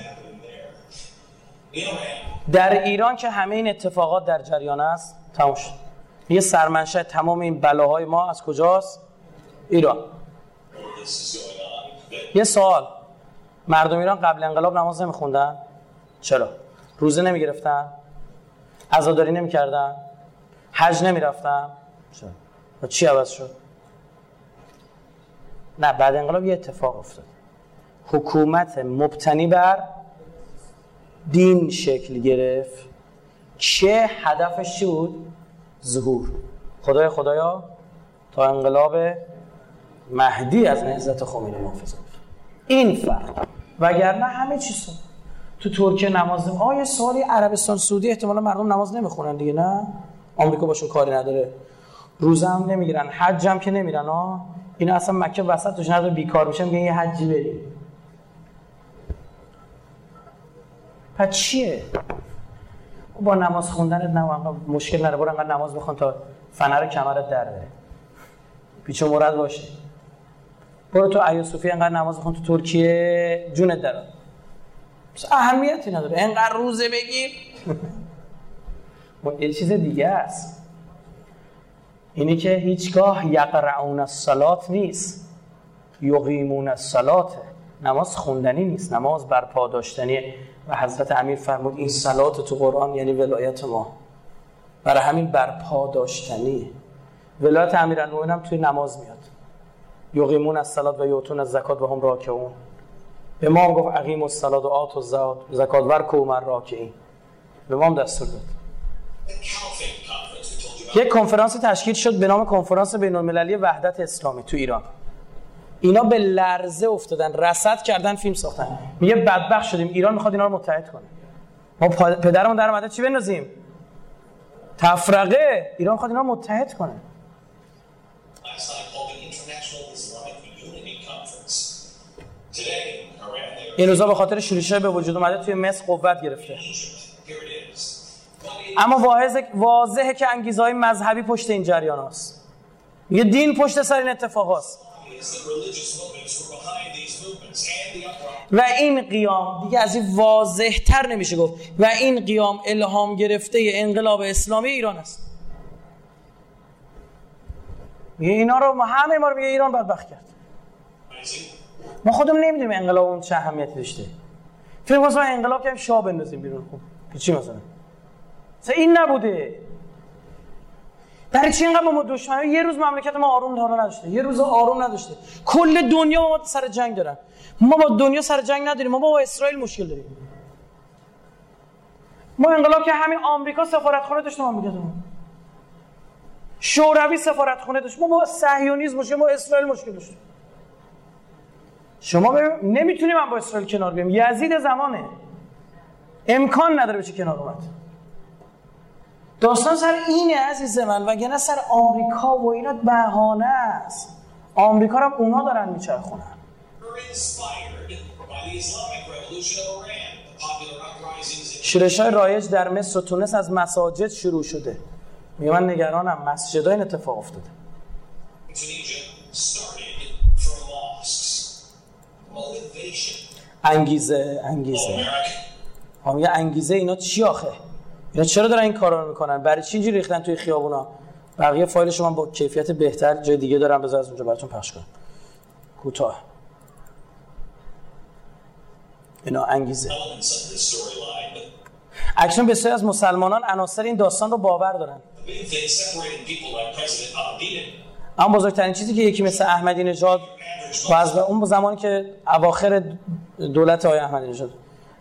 در ایران که همه این اتفاقات در جریان است تموم شد. یه سرمنشأ تمام این بلاهای ما از کجاست؟ ایران. یه سوال. مردم ایران قبل انقلاب نماز نمیخوندن؟ چرا؟ روزه نمی‌گرفتن؟ عزاداری نمی‌کردن؟ حج نمی‌رفتن چرا؟ و چی عوض شد؟ نه بعد انقلاب یه اتفاق افتاد. حکومت مبتنی بر دین شکل گرفت. که هدفش چی بود؟ ظهور. خدای خدایا تا انقلاب مهدی از نهضت خمینی محافظت این فرق. وگرنه همه چیز. تو ترکیه نماز نمی- آه یه سوالی عربستان سعودی احتمالا مردم نماز نمی‌خونن دیگه نه؟ آمریکا باشون کاری نداره. روزه هم نمی‌گیرن حج هم که نمیرن ها اینا اصلا مکه وسط توش نداره بیکار میشن میگن یه حجی بریم. پس چیه؟ با نماز خوندنت نه مشکل نداره برو انقدر نماز بخون تا فنر کمرت در بره. پیچ و مرد باشه. برو تو ایا صوفی انقدر نماز بخون تو ترکیه جونت در. اهمیتی نداره. انقدر روزه بگیر. با یه چیز دیگه است. اینی که هیچگاه یقرعون الصلات نیست. یقیمون الصلات نماز خوندنی نیست. نماز برپا داشتنی. و حضرت امیر فرمود این صلات تو قرآن یعنی ولایت ما. برای همین برپا داشتنی. ولایت امیرالمومنین هم توی نماز میاد. یقیمون الصلات و یؤتون الزکات و هم راکعون. به ما گفت اقیم الصلات و آت زکات ور کو من راکعین به ما هم دستور داد. یک کنفرانسی تشکیل شد به نام کنفرانس بین المللی وحدت اسلامی تو ایران. اینا به لرزه افتادن رصد کردن فیلم ساختن. میگه بدبخت شدیم ایران می‌خواد اینا رو متحد کنه. ما پدرمون در اومده چی بندازیم؟ تفرقه. ایران می‌خواد اینا رو متحد کنه. این روزا به خاطر شورش‌های به وجود اومده توی مصر قوت گرفته Egypt. Here it is. But it- اما واضحه, که انگیزهای مذهبی پشت این جریان هست میگه دین پشت سر این اتفاق uprising. و این قیام دیگه از این واضح تر نمیشه گفت. و این قیام الهام گرفته انقلاب اسلامی ایران است. میگه اینا رو ما همه ما رو میگه ایران بدبخت کرد. ما خودمون نمی‌دونیم انقلاب اون چه اهمیتی داشته. فکر کنم انقلاب کردیم شاه بندازیم بیرون. که چی مثلا؟ مثلا این نبوده. برای چی اینقدر ما دشمن یه روز مملکت ما آروم حالا نداشته. یه روز آروم نداشته. کل دنیا ما سر جنگ دارن. ما با دنیا سر جنگ نداریم. ما با اسرائیل مشکل داریم. ما انقلاب که همین آمریکا سفارتخانه داشت مملکتمون شوروی سفارتخانه داشت. ما با صهیونیسم مشکل ما اسرائیل مشکل داشتیم. شما نمی‌تونیم من با اسرائیل کنار بیام یزید زمانه. امکان نداره بشه کنار اومد. داستان سر اینه عزیز من وگرنه سر آمریکا و اینا بهانه است. آمریکا رو هم اونا دارن میچرخونن. شورش های رایج در مصر و تونس از مساجد شروع شده. میگه من نگرانم مسجد این اتفاق افتاده. انگیزه انگیزه. میگه انگیزه اینا چی آخه؟ اینا چرا دارن این کارا رو می‌کنن؟ برای چی اینجوری ریختن توی خیابونا؟ بقیه فایلش من با کیفیت بهتر جای دیگه دارم بذار از اونجا براتون پخش کنم کوتاه. اینا انگیزه. اکنون بسیاری از مسلمانان عناصر این داستان رو باور دارن. اما بزرگترین چیزی که یکی مثل احمدی نژاد و از اون زمانی که اواخر دولت آقای احمدی نژاد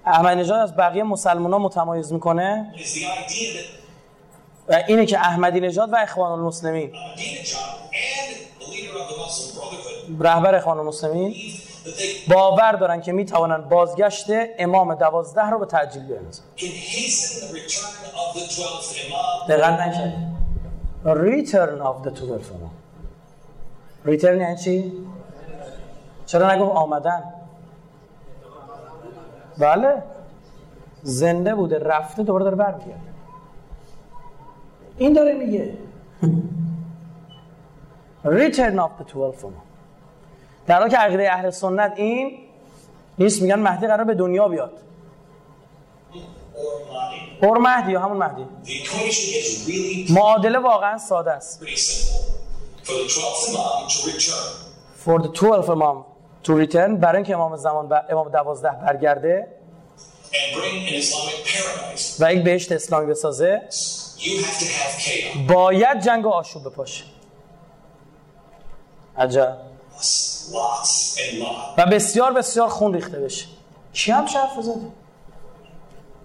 احمدی نژاد از بقیه مسلمان ها متمایز می‌کنه؟ و اینه که احمدی نژاد و اخوان المسلمین. رهبر اخوان المسلمین. باور دارن که می‌توانن بازگشت امام دوازده رو به تعجیل can hasten the return of the 12th Imam دقت نکردید Return of the 12 امام Return یعنی چی؟ چرا نگفت آمدن؟ بله. زنده بوده رفته دوباره داره برمیگرده. این داره میگه. Return of the 12 امام در حالی که عقیده اهل سنت این نیست میگن مهدی قرار به دنیا بیاد. اور مهدی یا همون مهدی. معادله واقعا ساده است. For the 12th Imam to return, for the 12 امام to return برای اینکه امام زمان بر... امام دوازده برگرده و یک بهشت اسلامی بسازه. باید جنگ و آشوب بپاشه. عجب. و بسیار بسیار خون ریخته بشه. کی هم چه حرف زده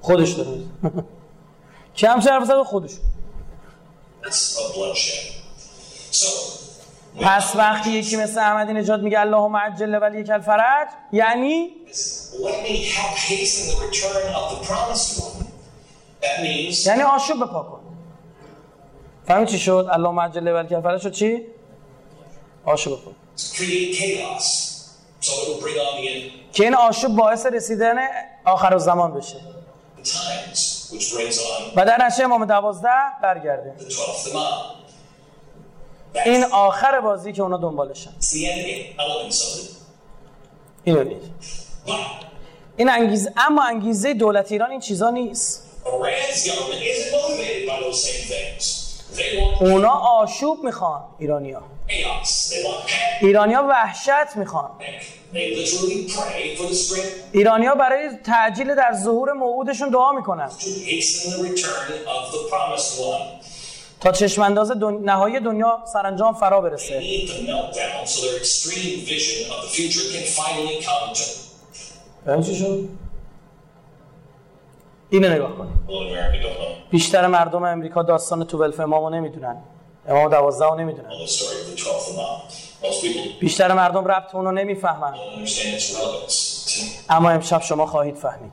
خودش داره. کی هم چه حرف زده خودش. پس وقتی یکی مثل احمدی نژاد میگه اللهم عجل ولی یک الفرج یعنی یعنی آشوب بپا کن. فهمی چی شد؟ اللهم عجل ولی یک الفرج شد چی؟ آشوب بپا که این آشوب باعث رسیدن آخر زمان بشه. و در نشه امام دوازده برگرده the 12th Imam. That's این آخر بازی که اونا دنبالشن. اینو دید این انگیزه اما انگیزه دولت ایران این چیزا نیست اونا آشوب می‌خوان ایرانیا. ایرانیا وحشت می‌خوان ایرانیا برای تعجیل در ظهور موعودشون دعا می‌کنن تا چشم انداز دن... نهایی دنیا سرانجام فرا برسه. اینه نگاه کنیم بیشتر مردم امریکا داستان تو ولف امامو نمی‌دونن. امام دوازده ها نمی‌دونن. بیشتر مردم ربط اونو نمی‌فهمن. اما امشب شما خواهید فهمید.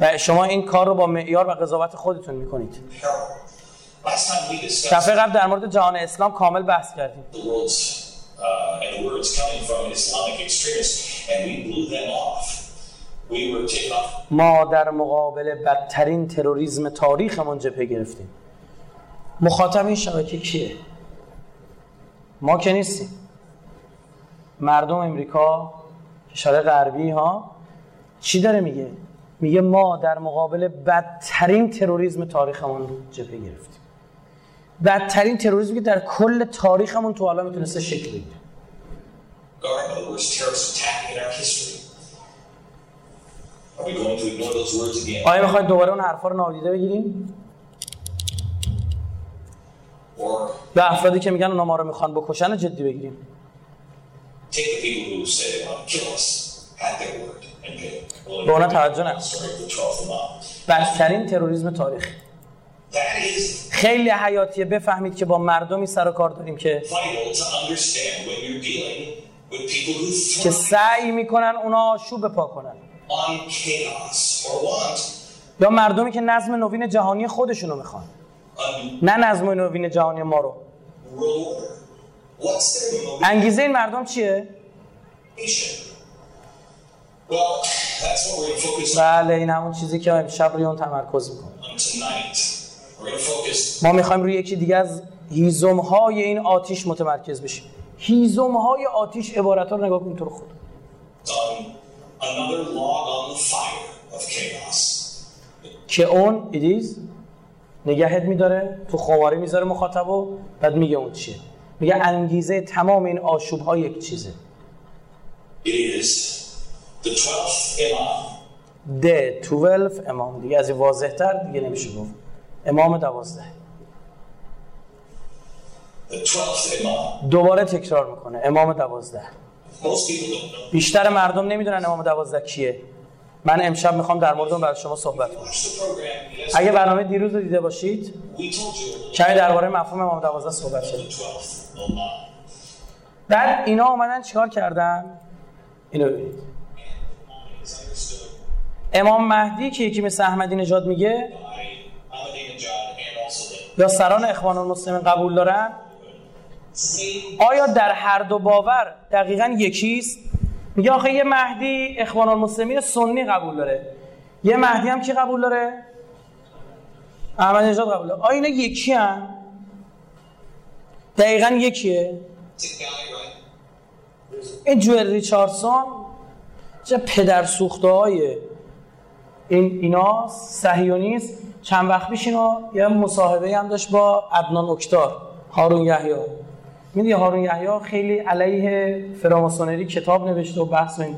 به شما این کار رو با معیار و قضاوت خودتون می‌کنید. دفعه قبل در مورد جهان اسلام کامل بحث کردیم. ما در مقابل بدترین تروریزم تاریخ من جبه گرفتیم. مخاطب این شبکه کیه؟ ما که نیستیم. مردم امریکا کشور غربی ها؟ چی داره میگه؟ میگه ما در مقابل بدترین تروریسم تاریخمون جبهه گرفتیم. بدترین تروریسمی که در کل تاریخمون تو حالا می‌تونسته شکل بگیره? آیا می‌خواید دوباره اون حرفا رو نادیده بگیریم؟ یا افرادی که میگن اونا ما رو می‌خوان بکشن رو جدی بگیریم. Take the people who say they want to kill us at their word and pay? به اونا توجه نکن story of the 12th Imam. بدترین تروریسم تاریخ That is خیلی حیاتیه بفهمید که با مردمی سر و کار داریم که که سعی می‌کنن اونا آشوب پا کنن. یا مردمی که نظم نوین جهانی خودشونو می‌خوان. نه نظم نوین جهانی ما رو. انگیزه این مردم چیه؟ بله این همون چیزی که امشب روی اون تمرکز focus ما می‌خوایم روی یکی دیگه از هیزم های این آتیش متمرکز بشیم. هیزم های آتیش عبارت ها رو نگاه کن تو رو خود. که اون ایدیز نگهت میداره تو خماری می‌ذاره مخاطب و بعد میگه اون چیه. میگه انگیزه تمام این آشوب ها یک چیزه. It is the 12th Imam, ده 12 امام دیگه از این واضح تر دیگه نمیشه گفت. امام دوازده. The 12th Imam. دوباره تکرار می‌کنه. امام دوازده. بیشتر مردم نمی‌دونن امام دوازده کیه. من امشب می‌خوام در مورد اون برای شما صحبت کنم. اگه برنامه دیروز رو دیده باشید کمی درباره مفهوم امام دوازده صحبت شد the 12th Imam. بعد اینا اومدن چیکار کردن؟ اینو ببینید. امام مهدی که یکی مثل احمدی نژاد میگه یا سران اخوان المسلمین قبول دارن؟ آیا در هر دو باور دقیقا یکیست؟ میگه آخه یه مهدی اخوان المسلمین سنی قبول داره. یه مهدی هم کی قبول داره؟ احمد نژاد قبول داره. آیا اینا یکی هم دقیقا یکیه? این جوئل ریچاردسون چه پدر سوخته های این اینا صهیونیست چند وقت پیش اینو یه مصاحبه هم داشت با عدنان اکتار هارون یحیی. می‌دونی هارون یحیی خیلی علیه فراماسونری کتاب نوشته و بحث و این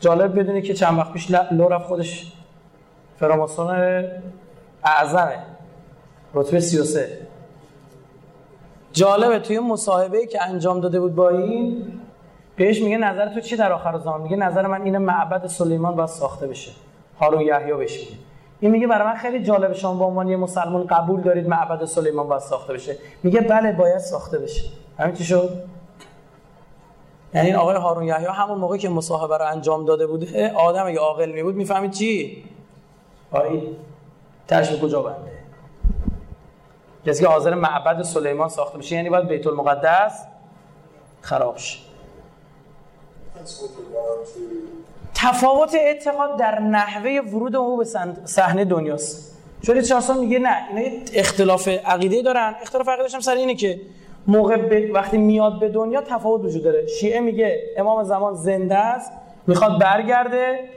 جالب بدونی که چند وقت پیش ل- لو رفت خودش فراماسون اعظمه. رتبه 33 جالبه توی مصاحبه که انجام داده بود با این بهش میگه نظر تو چی در آخر زمان؟ میگه نظر من اینه معبد سلیمان باید ساخته بشه. هارون یحیی بهش میگه. این میگه برای من خیلی جالبه شما به عنوان یه مسلمان قبول دارید معبد سلیمان باید ساخته بشه. میگه بله باید ساخته بشه. همین چی شد؟ یعنی این آقای هارون یحیی همون موقع که مصاحبه رو انجام داده بوده آدم اگه عاقل می بود می‌فهمید چی؟ آی ترش به کجا بنده؟ کسی که حاضر معبد سلیمان ساخته بشه یعنی باید بیت المقدس خراب شه. تفاوت اعتقاد در نحوه ورود او به صحنه دنیاست. چون ریچاردسون میگه نه اینا اختلاف عقیده دارن. اختلاف عقیده‌ش هم سر اینه که موقع به- وقتی میاد به دنیا تفاوت وجود داره. شیعه میگه امام زمان زنده است می‌خواد برگرده.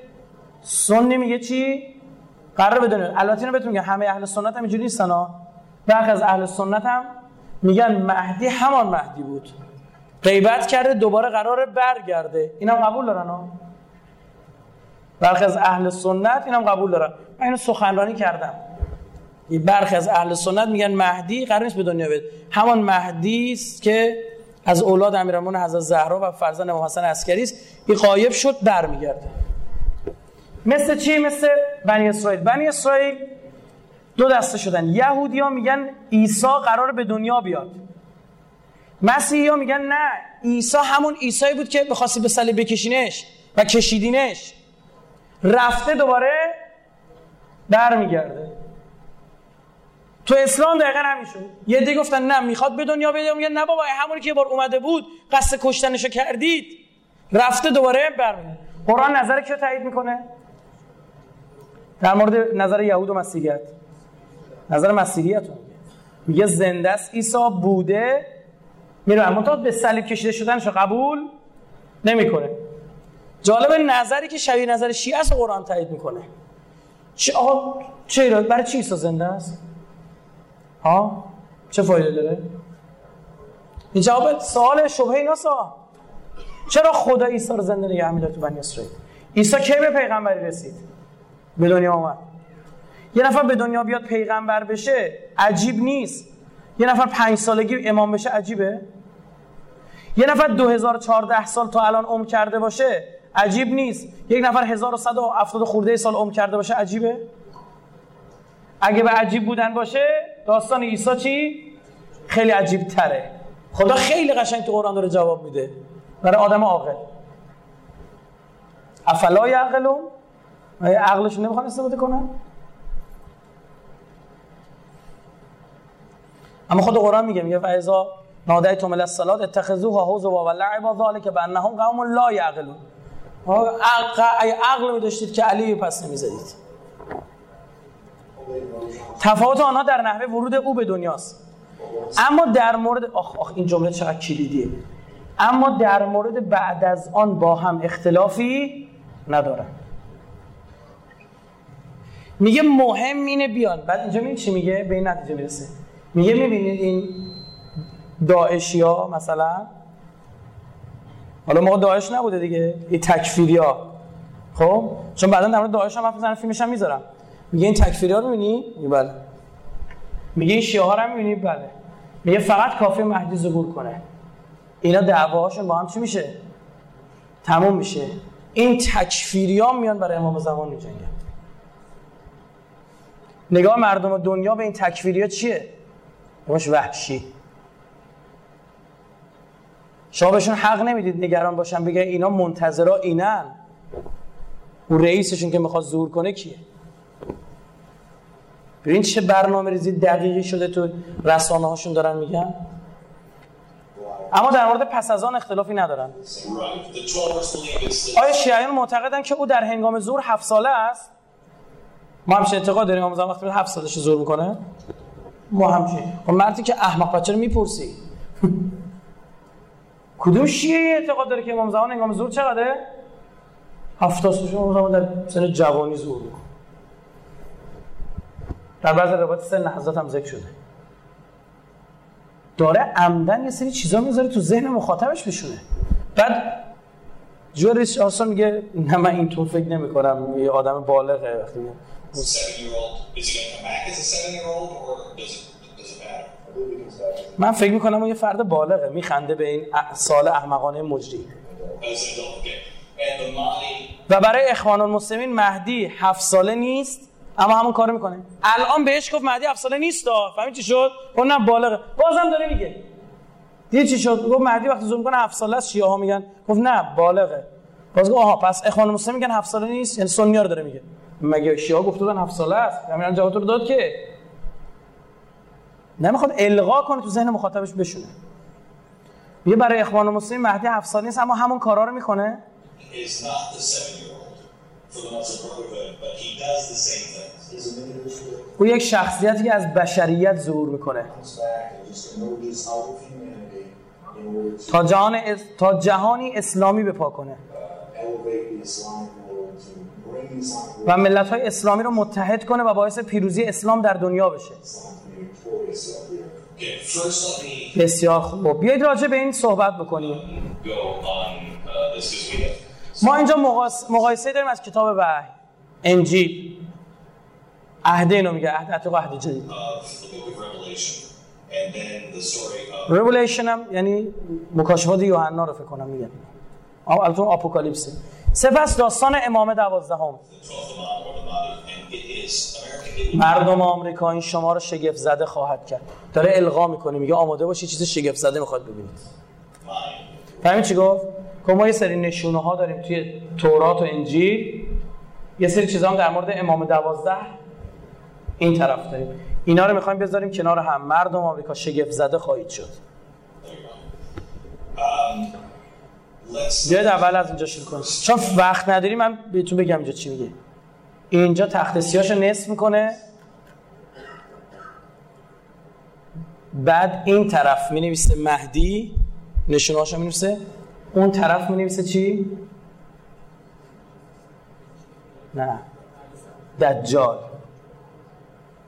سنی میگه چی؟ قرار به دنیا البته اینو بهتون میگم همه اهل سنت هم اینجوری نیستن ها. برخی از اهل سنت هم میگن مهدی همان مهدی بود. غیبت کرده دوباره قراره برگرده. اینا قبول دارن ها؟ برخی از اهل سنت اینم قبول دارن. من اینو سخنرانی کردم. برخی از اهل سنت میگن مهدی قرار نیست به دنیا بیاد همان مهدی است که از اولاد امیرالمومنین حضرت زهرا و فرزند امام حسن عسکری است. این غایب شد برمیگرده مثل چی؟ مثل بنی اسرائیل. بنی اسرائیل دو دسته شدن. یهودی ها میگن عیسی قرار به دنیا بیاد. مسیحی ها میگن نه عیسی همون عیسی بود که بخواستی به صلیب بکشینش و کشیدینش. رفته دوباره برمیگرده تو اسلام دقیقا همین یه دی گفتن نه می‌خواد به دنیا بیاد میگن نه بابا همونی که یه بار اومده بود قصد کشتنشو کردید. رفته دوباره برمیگرده قرآن نظر کیو تایید می‌کنه؟ در مورد نظر یهود و مسیحیت. نظر مسیحیت رو میگه زنده است. عیسی بوده. میره اما به صلیب کشیده شدنش قبول نمی‌کنه. جالب نظری که شبیه نظر شیعه است قرآن تایید می‌کنه. چه آقا چه ایراد؟ برای چی عیسی زنده است؟ ها؟ چه فایده داره؟ این جواب سوال شبهه ایناسا چرا خدا عیسی رو زنده نگه میداره تو بنی اسرائیل؟ عیسی کی به پیغمبری رسید؟ به دنیا آمد. یه نفر به دنیا بیاد پیغمبر بشه عجیب نیست. یه نفر پنج سالگی امام بشه عجیبه. یه نفر 2014 سال تا الان عمر کرده باشه عجیب نیست. یک نفر 1170 خورده سال عمر کرده باشه عجیبه. اگه به عجیب بودن باشه داستان عیسی چی؟ خیلی عجیب تره خدا خیلی قشنگ تو قرآن داره جواب میده. برای آدم عاقل. افلا یعقلون؟ عقلشون نمی‌خوان استفاده کنن اما خود قرآن میگه میگه فایزا نادیتم الی الصلاه اتخذوها هزوا و لعبا ذلك بانهم قوم لا یعقلون. عقل عقل می داشتید که علی پس نمی‌زدید. تفاوت آنها در نحوه ورود او به دنیاست. اما در مورد آخ آخ این جمله چقدر کلیدیه. اما در مورد بعد از آن با هم اختلافی ندارن. میگه مهم اینه بیان. بعد اینجا میگه چی میگه؟ به این نتیجه می‌رسه. میگه می‌بینید این داعشی ها مثلا؟ حالا موقع داعش نبوده دیگه این تکفیری ها خب؟ چون بعدا در مورد داعش هم حرف فیلمش هم می‌ذارم میگه این تکفیری ها رو می‌بینی؟ بله. میگه این شیعه ها رو می‌بینی؟ بله. میگه فقط کافی مهدی ظهور کنه. اینا دعواهاشون با هم چی میشه؟ تموم میشه. این تکفیری ها میان برای امام زمان میجنگن. نگاه مردم دنیا به این تکفیری ها چیه؟ باش وحشی. شما بهشون حق نمی‌دید نگران باشن بگه اینا منتظرا اینن. اون رئیسشون که می‌خواد زور کنه کیه؟ ببین چه برنامه ریزی دقیقی شده تو رسانه هاشون دارن میگن. اما در مورد پس از آن اختلافی ندارن. آیا شیعیان معتقدن که او در هنگام زور هفت ساله است؟ ما همشه اعتقاد داریم امام زمان وقتی هفت سالش زور می‌کنه؟ ما همچین خب مردی که احمق بچه رو می‌پرسی. کدوم شیعه اعتقاد داره که امام زمان هنگام زور چقدره؟ هفتاد سالش امام زمان در سن جوانی زور می‌کنه. در بعض روایت سن حضرت هم ذکر شده. داره عمدن یه سری چیزا می‌ذاره تو ذهن مخاطبش بشونه. بعد جوریش آسان میگه نه من اینطور فکر نمی کنم یه آدم بالغه وقتی من فکر می‌کنم اون یه فرد بالغه میخنده به این سال احمقانه مجری. و برای اخوان المسلمین مهدی هفت ساله نیست اما همون کارو می‌کنه. الان بهش گفت مهدی هفت ساله نیست فهمید چی شد؟ گفت نه بالغه. بازم داره میگه. دیدی چی شد؟ گفت مهدی وقتی زوم کنه هفت ساله است شیعه ها میگن. گفت نه بالغه. باز گفت آها پس اخوان المسلمین میگن هفت ساله نیست یعنی سنی رو داره میگه. مگه شیعه گفت بودن هفت ساله است. همین جواب رو داد که نمی‌خواد القا کنه تو ذهن مخاطبش بشونه. یه برای اخوان المسلمین مهدی هفت ساله نیست اما همون کارا رو می‌کنه. او یک شخصیتی که از بشریت ظهور می‌کنه. تا جهان. تا جهانی اسلامی بپا کنه. و ملت های اسلامی رو متحد کنه و باعث پیروزی اسلام در دنیا بشه. بسیار خوب. بیایید راجع به این صحبت بکنیم. ما اینجا مقایسه داریم از کتاب وحی. انجیل. عهد اینو میگه عهد عتیق عهد جدید. ریولیشن هم یعنی مکاشفات یوحنا رو فکر کنم میگن. البته Apocalypse سپس داستان امام دوازدهم. مردم آمریکا این شما رو شگفت زده خواهد کرد. داره القا می‌کنه میگه آماده باشی چیز شگفت زده می‌خواد ببینید فهمید چی گفت؟ که ما یه سری نشونه ها داریم توی تورات و انجیل. یه سری چیزا هم در مورد امام دوازده این طرف داریم. اینا رو می‌خوایم بذاریم کنار هم. مردم آمریکا شگفت زده خواهید شد. بیاید اول از اینجا شروع کنیم. چون وقت نداری من بهتون بگم اینجا چی میگه. اینجا تخت سیاش نصف می‌کنه. بعد این طرف می نویسه مهدی نشونهاش می نویسه اون طرف می نویسه چی؟ نه. دجال.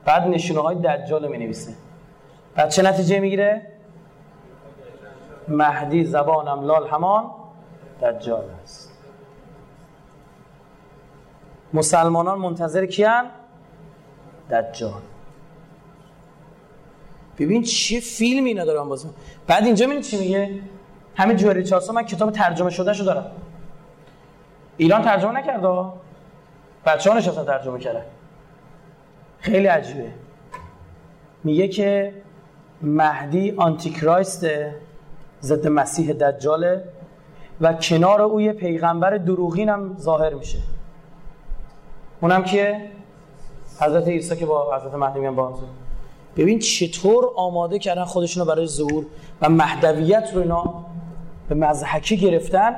بعد نشونه های دجال می نویسه بعد چه نتیجه می‌گیره؟ مهدی زبانم لال همان. دجال است. مسلمانان منتظر کیان؟ دجال. ببین چه فیلمی اینا دارن بازم بعد اینجا می‌بینید چی میگه؟ همه جوری چاسا من کتاب ترجمه شده شو دارم. ایران ترجمه نکرده بچه ها نشستن ترجمه کردن. خیلی عجیبه. میگه که مهدی آنتیکرایسته ضد مسیح دجاله. و کنار او یه پیغمبر دروغین هم ظاهر میشه. اونم که حضرت عیسی که با حضرت مهدی میان با ببین چطور آماده کردن خودشونو برای ظهور و مهدویت رو اینا به مزحکی گرفتن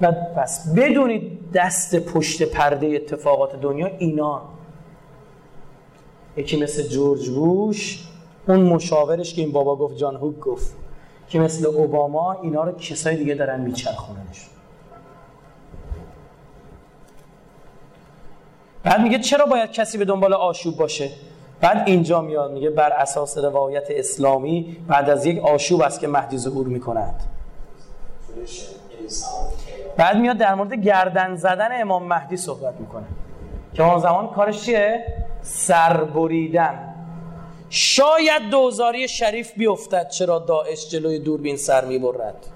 و بس بدونید دست پشت پرده اتفاقات دنیا اینا. یکی مثل جورج بوش اون مشاورش که این بابا گفت جان هوک گفت. که مثل اوباما اینا رو کسای دیگه دارن میچرخوننش. بعد میگه چرا باید کسی به دنبال آشوب باشه؟ بعد اینجا میاد میگه بر اساس روایت اسلامی بعد از یک آشوب است که مهدی ظهور می‌کند. بعد میاد در مورد گردن زدن امام مهدی صحبت می‌کنه. که اون زمان کارش چیه؟ سربریدن شاید دوزاری شریف بیفتد چرا داعش جلوی دوربین سر می‌برد.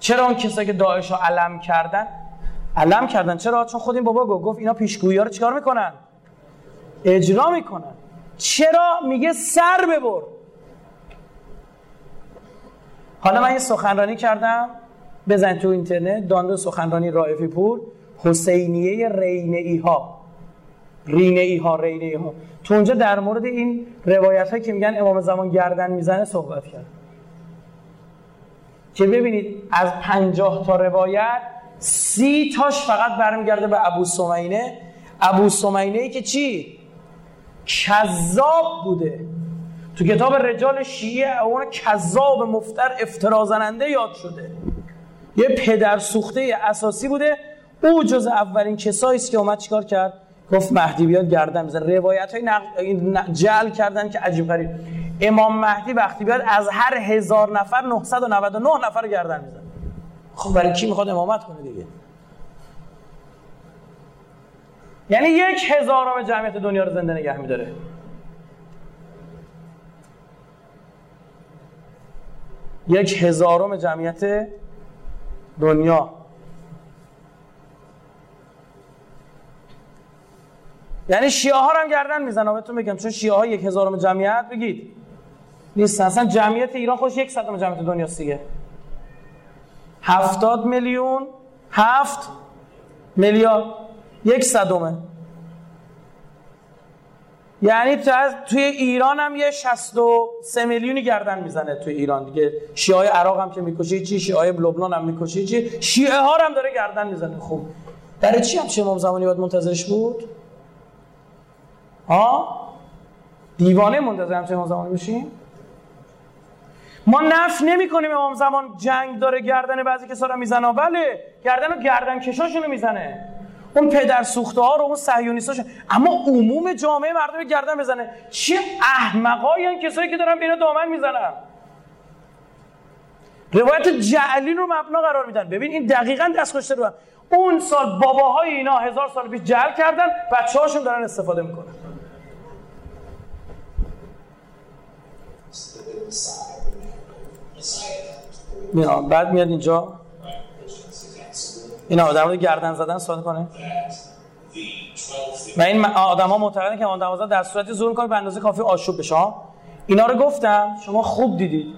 چرا اون کسایی که داعش رو علم کردن؟ علم کردن چرا؟ چون خود این بابا گفت اینا پیشگویی ها رو چیکار می‌کنن؟ اجرا می‌کنن. چرا؟ میگه سر ببر. حالا من یه سخنرانی کردم. بزن تو اینترنت. دانلود سخنرانی رائفی پور حسینیه رینه ای ها رینه ای ها رینه ای ها. تو اونجا در مورد این روایت هایی که میگن امام زمان گردن می‌زنه صحبت کرد. که ببینید از پنجاه تا روایت سی تاش فقط برمیگرده به ابو سمینه ابو سمینه ای که چی؟ کذاب بوده. تو کتاب رجال شیعه اون کذاب مفتر افترازننده یاد شده. یه پدر سوخته اساسی بوده. او جز اولین کسایی است که اومد چیکار کرد؟ گفت مهدی بیاد گردن بزن. روایت های نق... جعل کردن که عجیب غریب. امام مهدی وقتی بیاد از هر هزار نفر 999 نفر گردن میزن خب برای کی می‌خواد امامت کنه دیگه؟ یعنی یک هزارم جمعیت دنیا رو زنده نگه میداره. یک هزارم جمعیت دنیا. یعنی شیعه ها هم گردن می‌زنم بهتون بگم. چون شیعه ها یک هزارم جمعیت بگید. نیستن اصلا جمعیت ایران خوش یک صدم جمعیت دنیا دیگه. هفتاد میلیون هفت میلیارد. یک صدمه. یعنی توی ایران هم یه 63 میلیونی گردن می‌زنه توی ایران دیگه. شیعه های عراق هم که می‌کشی چی شیعه های لبنان هم می‌کشی چی. شیعه ها هم داره گردن می‌زنه. خوب برای چی هم امام زمانی باید منتظرش بود؟ ها دیوانه منتظر هم امام زمانی بشیم ما نف نمی کنیم امام زمان. جنگ داره گردن بعضی کسا رو می‌زنه. بله گردن و گردن کشاشونو می‌زنه. اون پدر سوخته ها رو اون صهیونیستاش اما عموم جامعه مردم گردن بزنه. چه احمقایی این کسایی که دارن بینا دامن می‌زنن. روایت جعلی رو مبنا قرار میدن. ببین این دقیقا دست خوشته رو اون سال باباهای اینا هزار سال پیش جعل کردن. بچه هاشون دارن استفاده می‌کنن. میاد بعد میاد اینجا. اینا در مورد گردن زدن سوال کنه. و این آدم ها معتقدن که دوازده در صورتی زور کنه به اندازه کافی آشوب بشه اینا رو گفتم شما خوب دیدید.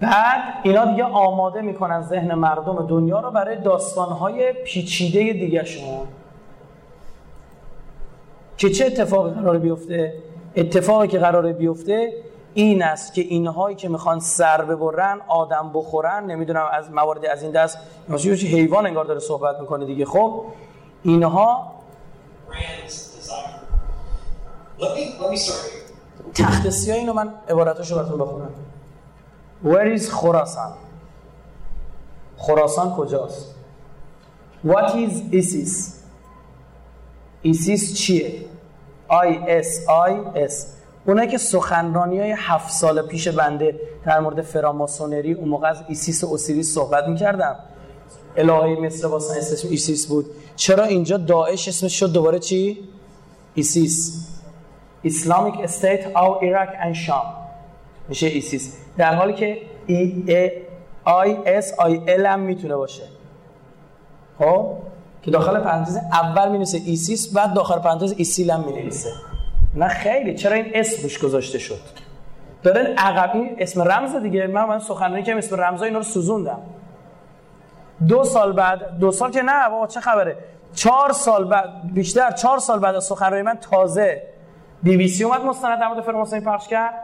بعد اینا دیگه آماده می‌کنن ذهن مردم دنیا رو برای داستانهای پیچیده دیگه شما. که چه اتفاقی قرار بیفته؟ اتفاقی که قرار بیفته این است که اینهایی که می‌خوان سر ببرن آدم بخورن نمی‌دونم از موارد از این دست مثلا حیوان انگار داره صحبت می‌کنه دیگه. خب اینها. تخت سیاه اینو من عبارتاشو براتون بخونم. Where is Khorasan خراسان کجاست؟ What is ISIS? ISIS چیه؟ I S I S. اونایی که سخنرانی های هفت سال پیش بنده در مورد فراماسونری اون موقع از ایسیس و اوسیریس صحبت می‌کردم. الهه مصر باستان اسمش ایسیس بود. چرا اینجا داعش اسمش شد دوباره چی؟ ISIS. Islamic State of Iraq and شام میشه ISIS. در حالی که I S I L هم می‌تونه باشه. خب؟ که داخل پرانتز اول می ISIS بعد داخل پرانتز ISIL هم می نه خیلی چرا این اسم روش گذاشته شد؟ دارن عقبی اسم رمز دیگه. من من سخنرانی که اسم رمزا اینا رو سوزوندم. دو سال بعد دو سال که نه بابا چه خبره؟ چهار سال بعد بیشتر چهار سال بعد از سخنرانی من تازه بی بی سی اومد مستند در مورد فراماسونی پخش کرد.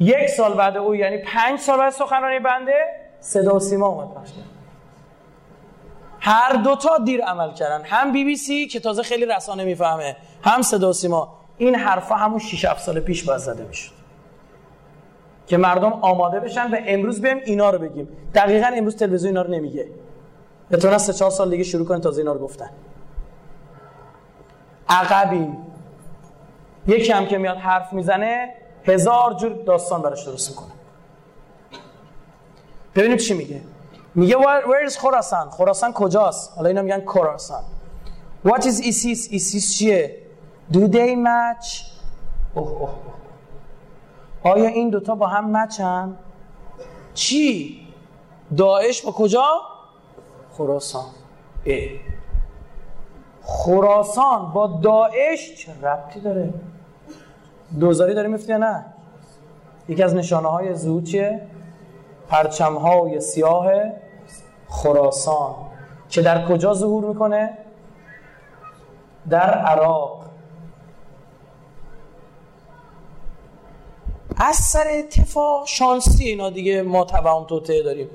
یک سال بعد او یعنی پنج سال بعد سخنرانی بنده صدا و سیما اومد پخش کرد. هر دوتا دیر عمل کردن. هم بی بی سی که تازه خیلی رسانه می‌فهمه هم صدا و سیما. این حرفا همون 6 7 سال پیش باید زده می‌شد. که مردم آماده بشن و امروز بیم اینا رو بگیم. دقیقا امروز تلویزیون اینا رو نمیگه. بتونن سه چهار سال دیگه شروع کنن تازه اینا رو گفتن. عقبیم. یکی هم که میاد حرف می‌زنه هزار جور داستان براش درست می‌کنه. ببینیم چی میگه. میگه where is خراسان خراسان کجاست؟ حالا اینا میگن خراسان what is ISIS? ISIS چیه؟ Do they match? اوه اوه اوه. آیا این دوتا با هم مچن چی؟ داعش با کجا؟ خراسان. اه. خراسان با داعش؟ چه ربطی داره؟ دوزاری داره میفته نه؟ یکی از نشانه های ظهور چیه؟ پرچم های سیاه خراسان. که در کجا ظهور می‌کنه؟ در عراق. از سر اتفاق شانسی اینا دیگه ما توهم توطعه داریم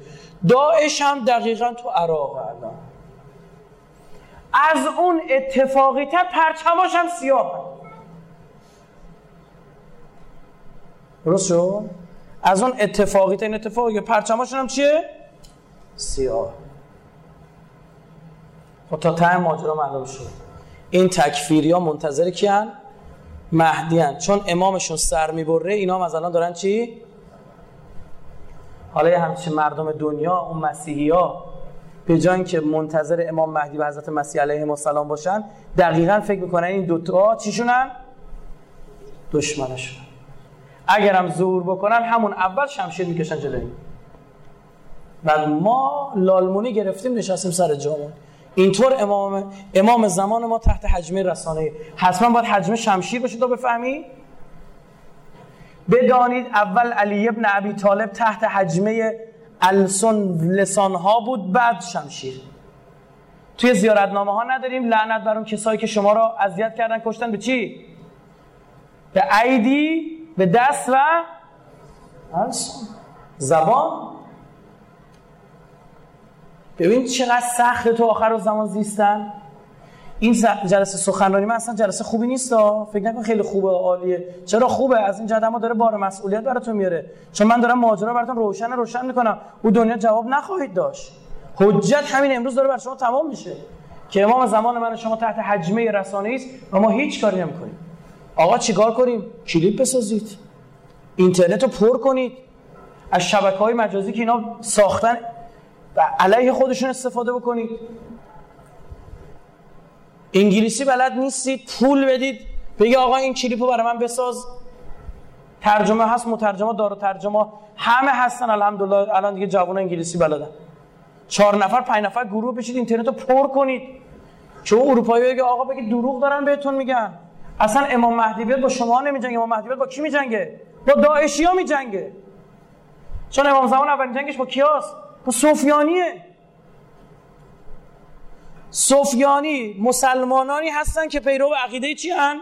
داعش هم دقیقا تو عراق الان از اون اتفاقی تر پرچماش هم سیاه درست؟ از اون اتفاقی تر این اتفاقی پرچماشون هم چیه؟ سیاه خب تا ته ماجرا معلوم شد این تکفیری ها منتظر کیان؟ مهدیان چون امامشون سر می‌بره اینا هم از الان دارن چی؟ حالا یه همچین مردم دنیا اون مسیحی ها به جای که منتظر امام مهدی و حضرت مسیح علیه السلام باشن دقیقا فکر می‌کنن این دوتا چیشونن؟ دشمنشون اگرم زور بکنن همون اول شمشیر می‌کشن جلوی بعد ما لالمونی گرفتیم نشستیم سر جامون اینطور امام امام زمان ما تحت حجمه رسانه. حتما باید حجمه شمشیر باشه تا بفهمی. بدانید اول علی ابن ابی طالب تحت حجمه السن لسان ها بود بعد شمشیر. توی زیارتنامه ها نداریم. لعنت بر اون کسایی که شما را اذیت کردن کشتن. به چی؟ به ایدی به دست و زبان. ببین چقدر سخت تو آخر زمان زیستن. این جلسه سخنرانی من اصلا جلسه خوبی نیست فکر نکن خیلی خوبه عالیه. چرا خوبه؟ از این جهت ما داره بار مسئولیت براتون میاره. چون من دارم ماجرا براتون روشن روشن می‌کنم. او دنیا جواب نخواهید داشت. حجت همین امروز داره بر شما تمام میشه. که امام زمان من شما تحت حجمه رسانه است و ما هیچ کاری نمی‌کنیم. آقا چیکار کنیم؟ کلیپ بسازید. اینترنت رو پر کنید. از شبکه های مجازی که اینا ساختن و علیه خودشون استفاده بکنید. انگلیسی بلد نیستید پول بدید. بگی آقا این کلیپو برای من بساز. ترجمه هست مترجمه دارو ترجمه. همه هستن الحمدلله. الان دیگه جوان انگلیسی بلدن. چهار نفر پنج نفر گروه بشید اینترنت رو پر کنید. چه اروپایی بگه آقا بگی دروغ دارن بهتون میگن. اصلا امام مهدی بیاد با شما نمیجنگه. امام مهدی بیاد با کی میجنگه؟ با داعشی ها میجنگه. چون امام زمان اولین جنگش با کیاست؟ سفیانیه سفیانی مسلمانانی هستن که پیرو عقیده چی هن؟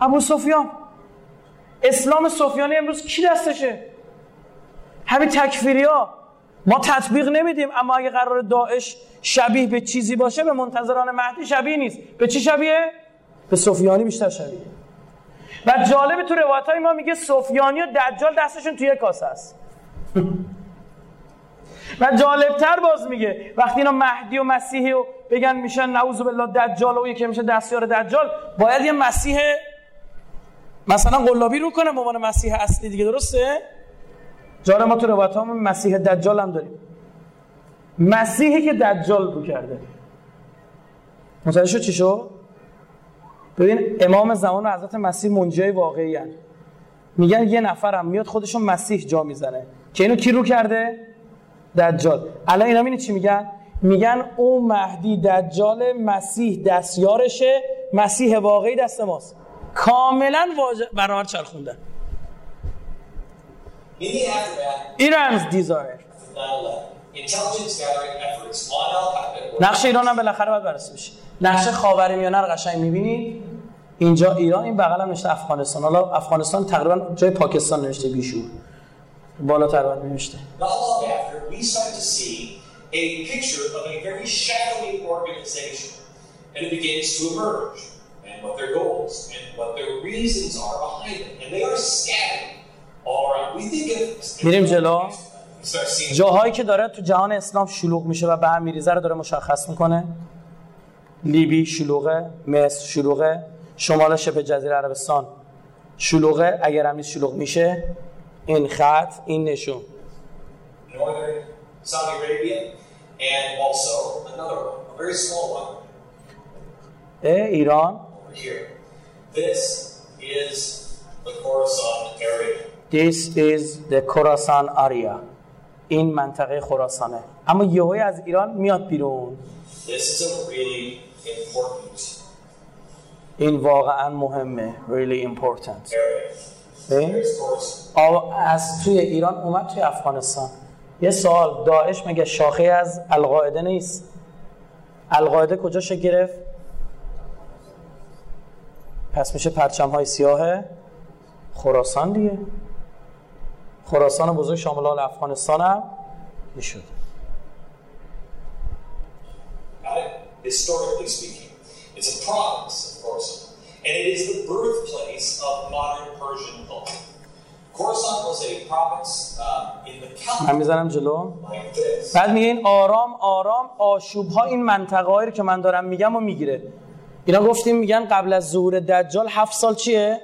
ابو سفیان اسلام سفیانی امروز کی دستشه؟ همین تکفیری ها ما تطبیق نمیدیم اما اگه قرار داعش شبیه به چیزی باشه به منتظران مهدی شبیه نیست به چی شبیه؟ به سفیانی بیشتر شبیه و جالب تو روایت های ما میگه سفیانی و دجال دستشون توی کاسه است و جالبتر باز میگه. وقتی اینا مهدی و مسیحی و بگن میشن نعوذ بالله دجال و یکی میشه دستیار دجال باید یه مسیح مثلا قلابی رو کنه به عنوان مسیح اصلی دیگه درسته؟ جالب ما تو روایت مسیح دجال هم داریم. مسیحی که دجال رو کرده. متوجه شد چی شد؟ ببین امام زمان و حضرت مسیح منجای واقعی هن. میگن یه نفرم میاد خودشون مسیح جا می‌زنه. که اینو کی رو کرده؟ دجال. الان اینا می‌بینی چی میگن؟ میگن او مهدی دجال مسیح دستیارشه مسیح واقعی دست ماست. کاملا واجه برابر چرخوندن. In the aftermath ایران's desire. of 9/11, intelligence gathering efforts on Al Qaeda were نقش ایران هم بالاخره باید بررسی بشه. نقش خاورمیانه رو قشنگ می‌بینید اینجا ایران این بغل هم نوشته افغانستان. حالا افغانستان تقریبا جای پاکستان نوشته بیشور. بالاتر باید نوشته a picture of a very shadowy organization. And it begins to emerge, and what their goals, and what their reasons are behind it. And they are scattered all around. We think of. میریم جلو جاهایی که داره تو جهان اسلام شلوغ میشه و به هم میریزه رو داره مشخص می‌کنه لیبی شلوغه مصر شلوغه شمال شبه جزیره عربستان شلوغه اگر هم نیست شلوغ میشه این خط این نشون northern Saudi Arabia, and also another one, a very small one اه، ایران over here. This is the Khorasan area. This is the Khorasan area این منطقه خراسانه اما یهوی از ایران میاد بیرون This is a really important این واقعا مهمه really important area. از توی ایران اومد توی افغانستان. یه سوال داعش مگه شاخه از القاعده نیست؟ القاعده کجا شکل گرفت؟ پس میشه پرچم های سیاه خراسان دیگه. خراسان بزرگ شامل حال افغانستان هم می‌شد? Historically speaking, it's a province of Khorasan, and it is the birthplace of modern Persian culture. Khorasan was a province um, in the من می‌زنم جلو. بعد میگه این آرام آرام آشوب ها این منطقه هایی رو که من دارم میگم و می‌گیره. اینا گفتیم میگن قبل از ظهور دجال هفت سال چیه؟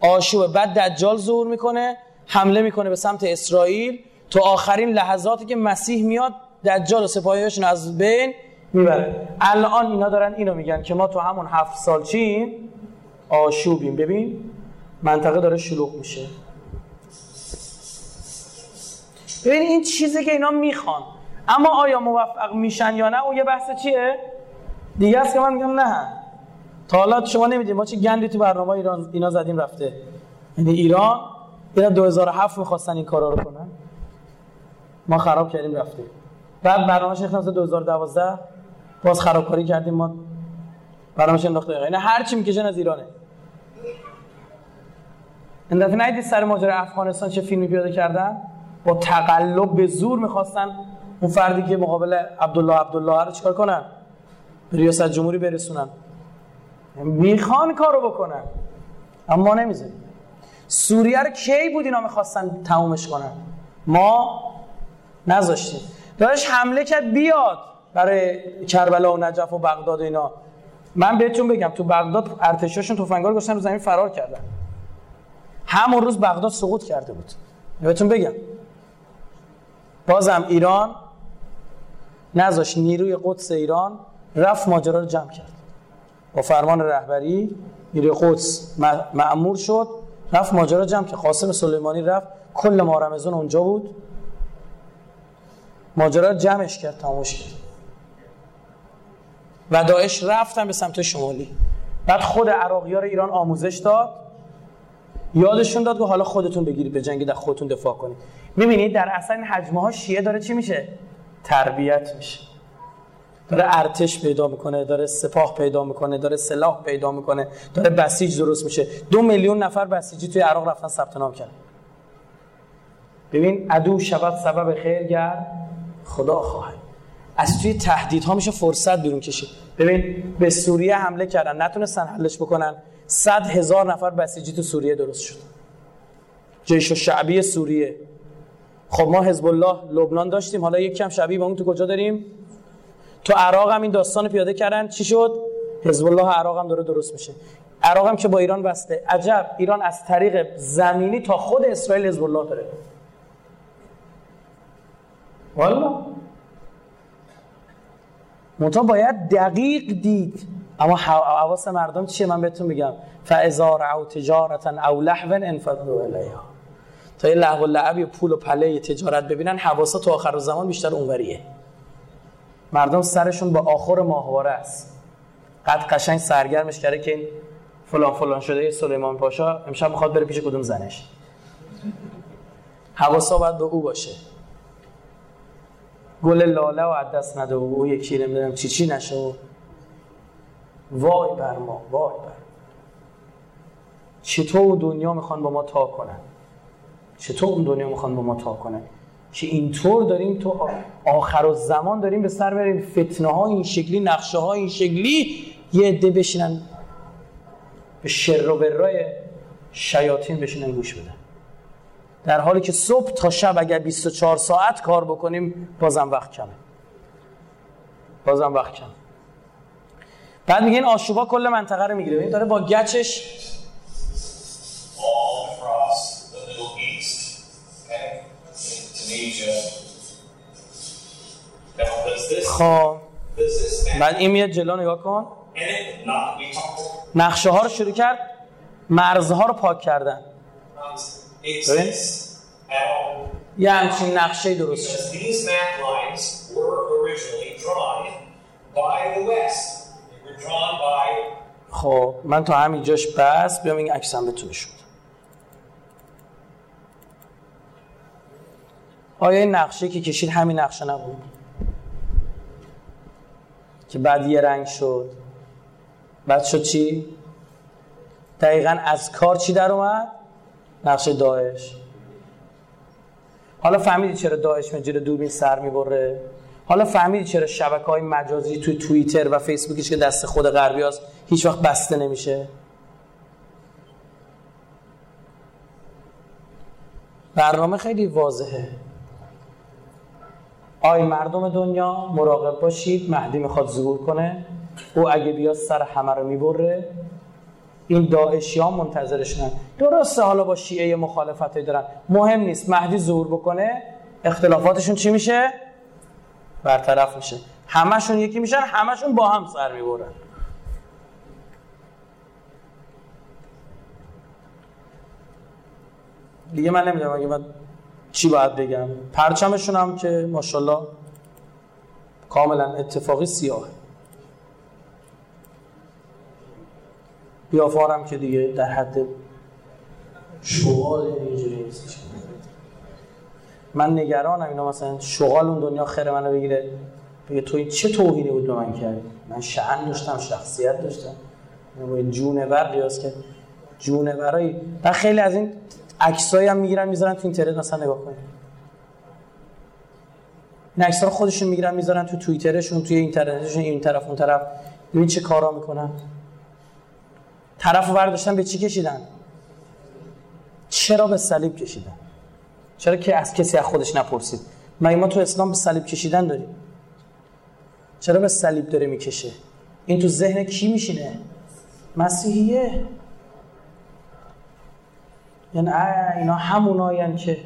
آشوبه. بعد دجال ظهور می‌کنه حمله می‌کنه به سمت اسرائیل. تو آخرین لحظاتی که مسیح میاد دجال و سپاهیاشون از بین می‌بره. الان اینا دارن اینو میگن که ما تو همون هفت سال چیم آشوبیم. ببین منطقه داره شلوغ میشه. ببین این چیزی که اینا می‌خوان. اما آیا موفق میشن یا نه؟ اون یه بحث چیه؟ دیگه است که من میگم نه. تا حالا شما نمی‌دید ما چه گندی تو برنامه ایران اینا زدیم رفته. یعنی ایران اینا 2007 می‌خواستن این کارا رو کنن. ما خراب کردیم رفتیم. بعد برنامه‌اش انداخت 2012 باز خرابکاری کردیم ما. برنامه‌اش انداخت یعنی هر چی می‌کشن از ایرانه. این دفعه ندیدی سر ماجرا افغانستان چه فیلمی پیاده کردن؟ با تقلب به زور می‌خواستن اون فردی که مقابل عبدالله عبدالله رو چیکار کنن؟ به ریاست جمهوری برسونن. می‌خوان کارو بکنن. اما ما نمی‌ذاریم سوریه رو کی بود اینا می‌خواستن تمومش کنن؟ ما نذاشتیم. داشت حمله کرد بیاد. برای کربلا و نجف و بغداد و اینا. من بهتون بگم تو بغداد ارتشاشون تفنگا گذاشتن رو زمین فرار کردن. همون روز بغداد سقوط کرده بود. بهتون بگم. بازم ایران نذاش نیروی قدس ایران رفت ماجرا رو جمع کرد. با فرمان رهبری نیروی قدس م- مأمور شد رفت ماجرا رو جمع کرد. قاسم سلیمانی رفت کل مارمزون اونجا بود. ماجرا رو جمعش کرد تمامش کرد. و داعش رفتن به سمت شمالی. بعد خود عراقی ها رو ایران آموزش داد. یادشون داد که حالا خودتون بگیرید به جنگ در خودتون دفاع کنید. می‌بینید در اصل این حجمه ها شیعه داره چی میشه؟ تربیت میشه. داره ارتش پیدا می‌کنه داره سپاه پیدا می‌کنه داره سلاح پیدا می‌کنه داره بسیج درست میشه. دو میلیون نفر بسیجی توی عراق رفتن ثبت نام کردن. ببین عدو شبت سبب خیر گرد خدا خواهد. از توی تهدیدها میشه فرصت بیرون کشید. ببین به سوریه حمله کردن نتونستن حلش بکنن. صد هزار نفر بسیجی تو سوریه درست شد. جیش و شعبی سوریه. خب ما حزب الله لبنان داشتیم حالا یک کم شبیه به اون تو کجا داریم؟ تو عراق هم این داستان پیاده کردن. چی شد؟ حزب الله عراق هم داره درست میشه. عراق هم که با ایران بسته. عجب ایران از طریق زمینی تا خود اسرائیل حزب الله داره. والا منتها باید دقیق دید. اما حواس مردم چیه؟ من بهتون میگم. فاذا رعوا تجارتا او لهوا انفضوا الیها تا یه لهو و لعب پول و پله تجارت ببینن حواسا تو آخر زمان بیشتر اونوریه. مردم سرشون با آخر ماهواره است. قد قشنگ سرگرمش کرده که این فلان فلان شده سلیمان پاشا امشب می‌خواد بره پیش کدوم زنش. حواسا باید به او باشه. گل لاله و عدس نده و او یکی نمی‌دونم چی چی نشه و وای بر ما وای بر چطور دنیا می‌خوان با ما تا کنن؟ چطور اون دنیا می‌خوان با ما تا کنن؟ که اینطور داریم تو آخر و زمان داریم به سر بریم فتنه ها این شکلی نقشه ها این شکلی یه عده بشینن به شر و برای شیاطین بشینن گوش بدن. در حالی که صبح تا شب اگر 24 ساعت کار بکنیم بازم وقت کمه. بازم وقت کم بعد میگه این آشوبا کل منطقه رو می‌گیره. داره با گچش خب. بعد این میاد جلو نگاه کن. نقشه ها رو شروع کرد مرزها رو پاک کردن. یه همچین نقشه درست شد خب من تا همینجاش بس بیام این عکسم بهتون نشون بدم. آیا این نقشه که کشید همین نقشه نبود؟ که بعد یه رنگ شد. بعد شد چی؟ دقیقا از کار چی در اومد؟ نقشه داعش. حالا فهمیدی چرا داعش مجره دوربین سر می‌بره؟ حالا فهمیدی چرا شبکه های مجازی توی توییتر و فیسبوکش که دست خود غربی هست هیچ وقت بسته نمیشه؟ برنامه خیلی واضحه. آی مردم دنیا مراقب باشید مهدی می‌خواد ظهور کنه. او اگه بیاد سر همه رو می‌بره. این داعشی ها منتظرشنن درسته حالا با شیعه مخالفت دارن. مهم نیست. مهدی ظهور بکنه اختلافاتشون چی میشه؟ برطرف میشه. همشون یکی میشن همشون با هم سر می‌برن. دیگه من نمی‌دونم اگه من چی باید بگم. پرچمشون هم که ماشاءالله کاملا اتفاقی بیافارم که دیگه در حد شغال اینجوری نیستش من نگرانم اینا مثلا شغال اون دنیا خیر منو بگیره. بگه تو این چه توهینی بود به من کردی؟ من شعن داشتم شخصیت داشتم. با این جونور قیاس که جونورایی و خیلی از این عکسایی هم می‌گیرن می‌ذارن تو اینترنت مثلا نگاه کنید این رو خودشون می‌گیرن می‌ذارن تو توییترشون توی اینترنتشون این طرف اون طرف. ببین چه کارا می‌کنن. طرف برداشتن به چی کشیدن؟ چرا به صلیب کشیدن؟ چرا که از کسی از خودش نپرسید؟ مگه ما تو اسلام به صلیب کشیدن داریم. چرا به صلیب داره می‌کشه؟ این تو ذهن کی میشینه؟ مسیحیه. یعنی اینا هموناین که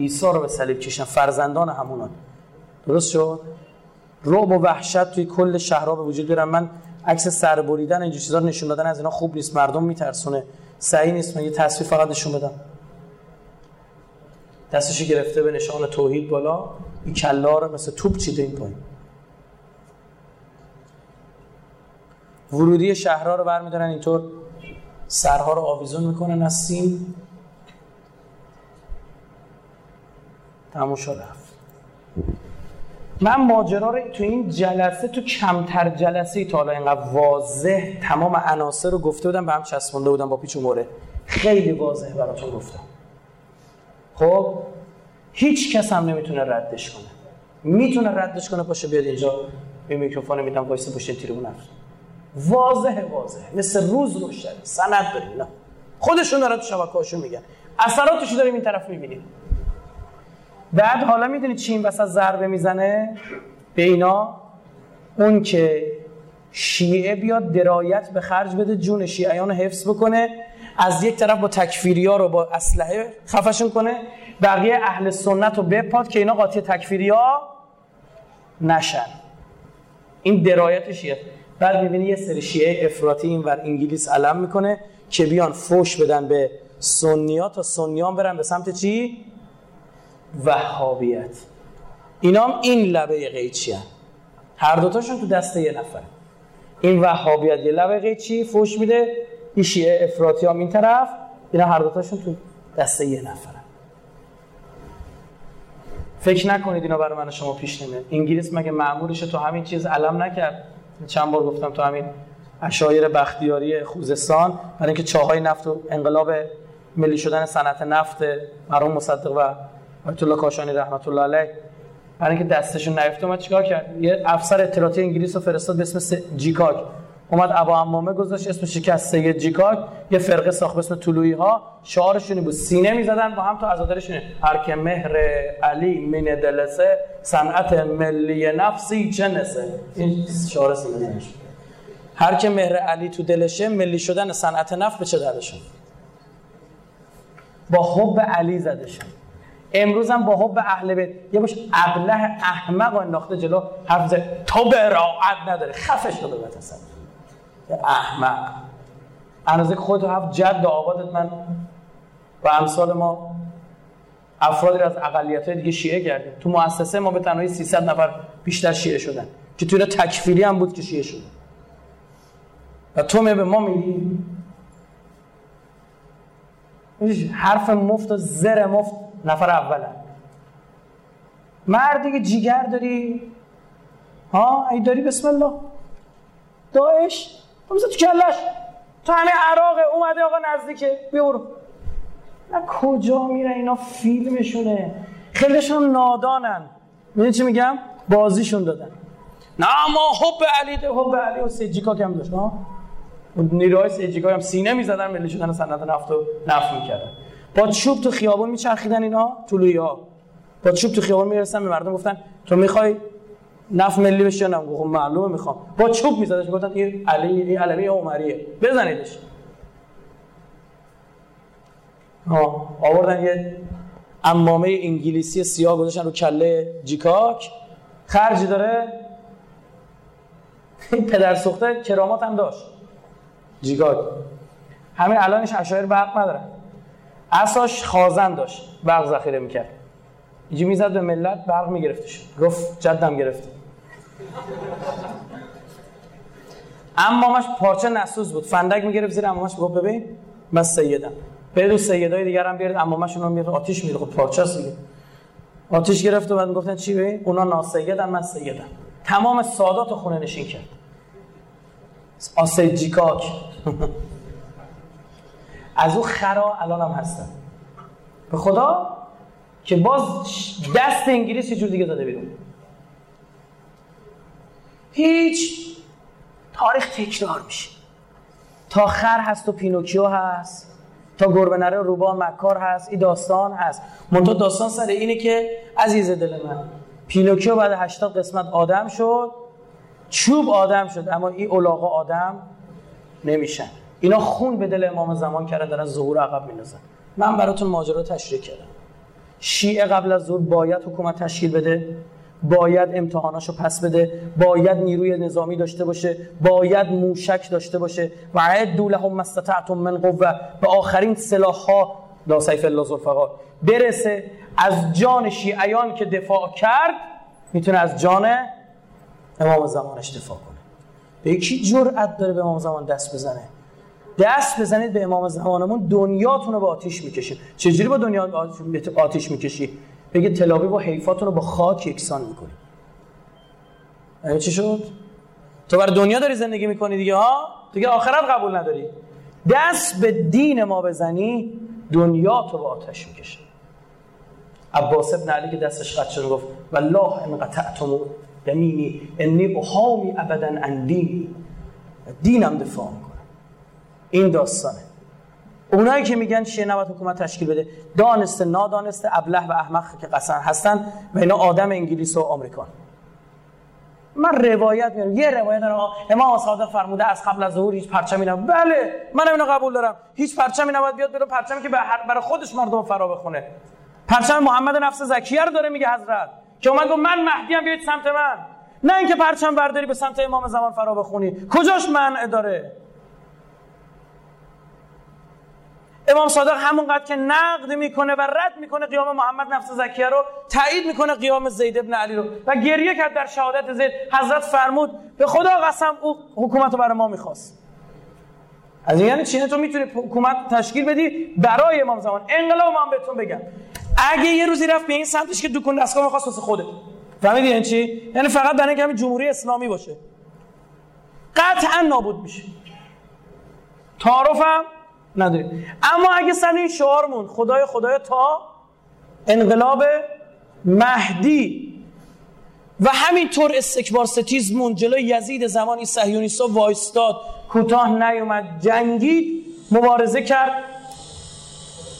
عیسی رو به صلیب کشیدن. فرزندان همونان. درست شد؟ رعب و وحشت توی کل شهرها به وجود بیارن. من عکس سر بریدن اینجور چیزا نشون دادن از اینا خوب نیست. مردم میترسونه. صحیح نیست. من یه تصویر فقط نشون بدم. دستشو گرفته به نشان توحید بالا. این کلا رو مثل توپ چیده این پایین. ورودی شهرها رو برمیدارن. اینطور سرها رو آویزون می‌کنن از سیم. تموم رفت. من ماجرا رو تو این جلسه تو کمتر جلسه تا حالا اینقدر واضح تمام عناصر رو گفته بودم به هم چسبونده بودم با پیچ و موره. خیلی واضح براتون گفتم. خب هیچ کس هم نمی‌تونه ردش کنه. می‌تونه ردش کنه پاشه بیاد اینجا به میکروفون میدم وایسه پشت تریبون حرف واضحه واضحه مثل روز روشن. سند داریم اینا خودشون دارن تو شبکه‌هاشون میگن. اثراتش داریم این طرف می‌بینیم. بعد حالا می‌دونی چی این وسط ضربه می‌زنه؟ به اینا اون که شیعه بیاد درایت به خرج بده جون شیعیان حفظ بکنه از یک طرف با تکفیری ها رو با اسلحه خفشون کنه بقیه اهل سنت رو بپاد که اینا قاطی تکفیری ها نشن. این درایت شیعه. بعد می‌بینی یه سری شیعه افراطی این ور انگلیس علم می‌کنه که بیان فوش بدن به سنیا تا سنیان برن به سمت چی؟ وهابیت. اینا هم این لبه قیچی هن. هر دوتاشون تو دسته یه نفر. این وهابیت یه لبه قیچی فوش میده. این شیعه افراطی هم این طرف اینا هر دوتاشون تو دسته یه نفر فکر نکنید اینا برای من شما پیش نمیاد. انگلیس مگه معمولش تو همین چیز علم نکرد؟ چند بار گفتم تو همین اشایر بختیاری خوزستان برای اینکه چاهای نفت و انقلاب ملی شدن صنعت نفت مرحوم مصدق و آیت الله کاشانی رحمت الله علیه. برای اینکه دستشون نیفته اومد چیکار کرد؟ یه افسر اطلاعاتی انگلیس رو فرستاد به اسم جیکاک. اومد ابا امامه گذاشت اسم شکست سید جیکاک یه فرقه ساخت به اسم طلوعی ها شعارشون بود سینه می‌زدن با هم تو عزادارشون هر که مهر علی من دلسه صنعت ملی نفسی جنسه. این شعار سینه هر که مهر علی تو دلشه ملی شدن صنعت نفت به چه دردشون؟ با حب علی زدشون امروز هم با حب اهل بیت. یه باش ابله احمق و انداخته جلو حرف تو براعت نداره. خفه شده به تصور احمق. اندازه که خودتو هفت جد آبادت من. و امثال ما افرادی از اقلیت های دیگه شیعه کردیم. تو مؤسسه ما به تنهایی 300 نفر بیشتر شیعه شدن. که توی تکفیری هم بود که شیعه شدن. و تو می به ما میگی حرف مفت و زر مفت نفر اوله مردی که جیگر داری؟ ها؟ ای داری بسم الله. داعش. بمیزه تو کلش. تو همه عراق اومده آقا نزدیکه. بیورو نه کجا میره اینا؟ فیلمشونه. خیلیشون نادانن. می‌دونی چی میگم؟ بازیشون دادن. نه ما حب علی ده. حب علی و سیجیکا کم داشت ها؟ نیروهای سیجیکا هم سینه می‌زدن ملی شدن سند نفت و نفت می‌کردن. با چوب تو خیابون میچرخیدن اینا طلویی با چوب تو خیابون می‌رسن به مردم گفتن تو می‌خوای نفت ملی بشه یا نه؟ خب معلومه می‌خوام. با چوب میزدش گفتن این علی این علمی عمریه. بزنیدش. ها آوردن یه امامه انگلیسی سیاه گذاشتن رو کله جیکاک. خرجی داره. این پدر سوخته کرامات هم داشت. جیکاک. همین الانش اشایر برق نداره. اساش خازن داشت برق ذخیره می‌کرد. اینجی می‌زد به ملت برق میگرفتش. گفت جدم گرفت امامش پارچه نسوز بود. فندک می‌گرفت زیر امامش گفت ببین من سیدم. برید سیدای دیگر هم بیارید. امامشون رو میره آتیش میره خب پارچه است آتیش گرفت و بعد گفتن چی ببین؟ اونا ناسیدن من سیدم. تمام سادات خونه نشین کرد. آسید از او خرا الان هم هستن به خدا که باز دست انگلیس یه جور دیگه داده بیرون. هیچ تاریخ تکرار میشه. تا خر هست و پینوکیو هست تا گربه نره روبان مکار هست این داستان هست. منتها داستان سر اینه که عزیز دل من پینوکیو بعد 80 قسمت آدم شد چوب آدم شد اما این اولاغا آدم نمیشن. اینا خون به دل امام زمان کردن دارن ظهور عقب میندازن. من براتون ماجرا تشریح کردم. شیعه قبل از ظهور باید حکومت تشکیل بده باید امتحاناشو پس بده باید نیروی نظامی داشته باشه باید موشک داشته باشه. و عدوا لهم ما استطعتم من قوه به آخرین سلاح ها لا سیف الله ذوالفقار برسه. از جان شیعیان که دفاع کرد می‌تونه از جان امام زمانش دفاع کنه. به یکی جرأت داره به امام زمان دست بزنه؟ دست بزنید به امام زمانمون دنیاتون رو به آتیش می‌کشید چجوری با دنیا آتیش می‌کشی؟ بگه تلاوی و حیفاتون رو با خاک یکسان می‌کنی. یعنی چی شد؟ تو بر دنیا داری زندگی می‌کنی دیگه ها؟ دیگه آخرت قبول نداری. دست به دین ما بزنی دنیا تو به آتش می‌کشه عباس ابن علی که دستش قد شد گفت والله ان قطعتم یمینی انی احامی ابدا عن دینی. دینم دفاع این داستانه. اونایی که میگن شیعه نباید حکومت تشکیل بده؟ دانسته نادانسته ابله و احمق که قصن هستن و اینا آدم انگلیس و آمریکان. من روایت میارم یه روایت دارم. امام صادق فرموده از قبل از ظهور هیچ پرچمی نبود. بله من اینو قبول دارم. هیچ پرچمی نباید بیاد برای پرچمی که برای خودش مردم فرا بخونه. پرچم محمد نفس زکیه رو داره میگه حضرت که اومد گفت من ام بیاید سمت من. نه اینکه پرچم برداری به سمت امام زمان فرا بخونی. کجاش منع داره؟ امام صادق همونقدر که نقد می‌کنه و رد می‌کنه قیام محمد نفس زکیه رو تایید می‌کنه قیام زید ابن علی رو و گریه کرد در شهادت زید. حضرت فرمود به خدا قسم او حکومت رو برای ما می‌خواست. از یعنی چینه تو می‌تونی حکومت تشکیل بدی برای امام زمان. انقلاب هم بهتون بگم. اگه یه روزی رفت به این سمتش که دکون دستگاه می‌خواست واسه خوده فهمیدی یعنی چی؟ یعنی فقط برای اینکه جمهوری اسلامی باشه. قطعا نابود میشه. تعارفم نداریم اما اگه سر این شعارمون خدای خدای تا انقلاب مهدی و همینطور استکبار ستیزمون جلوی یزید زمانی صهیونیستا وایستاد کوتاه نیومد جنگید مبارزه کرد.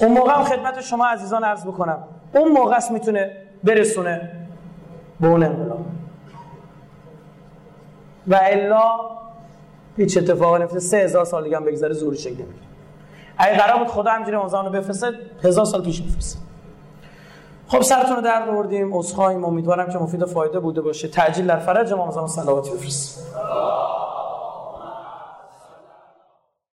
اون موقع هم خدمت شما عزیزان عرض بکنم. اون موقع است می‌تونه برسونه به اون انقلاب. و الا هیچ اتفاقی نفته سه هزار سال دیگه هم بگذره زوری شکل اگه قرار بود خدا همجوری امام رو بفرسته هزار سال پیش میفرسته. خب سرتون رو در بردیم اصخاییم امیدوارم که مفید و فایده بوده باشه. تعجیل در فرج امام زمان صلواتی بفرست.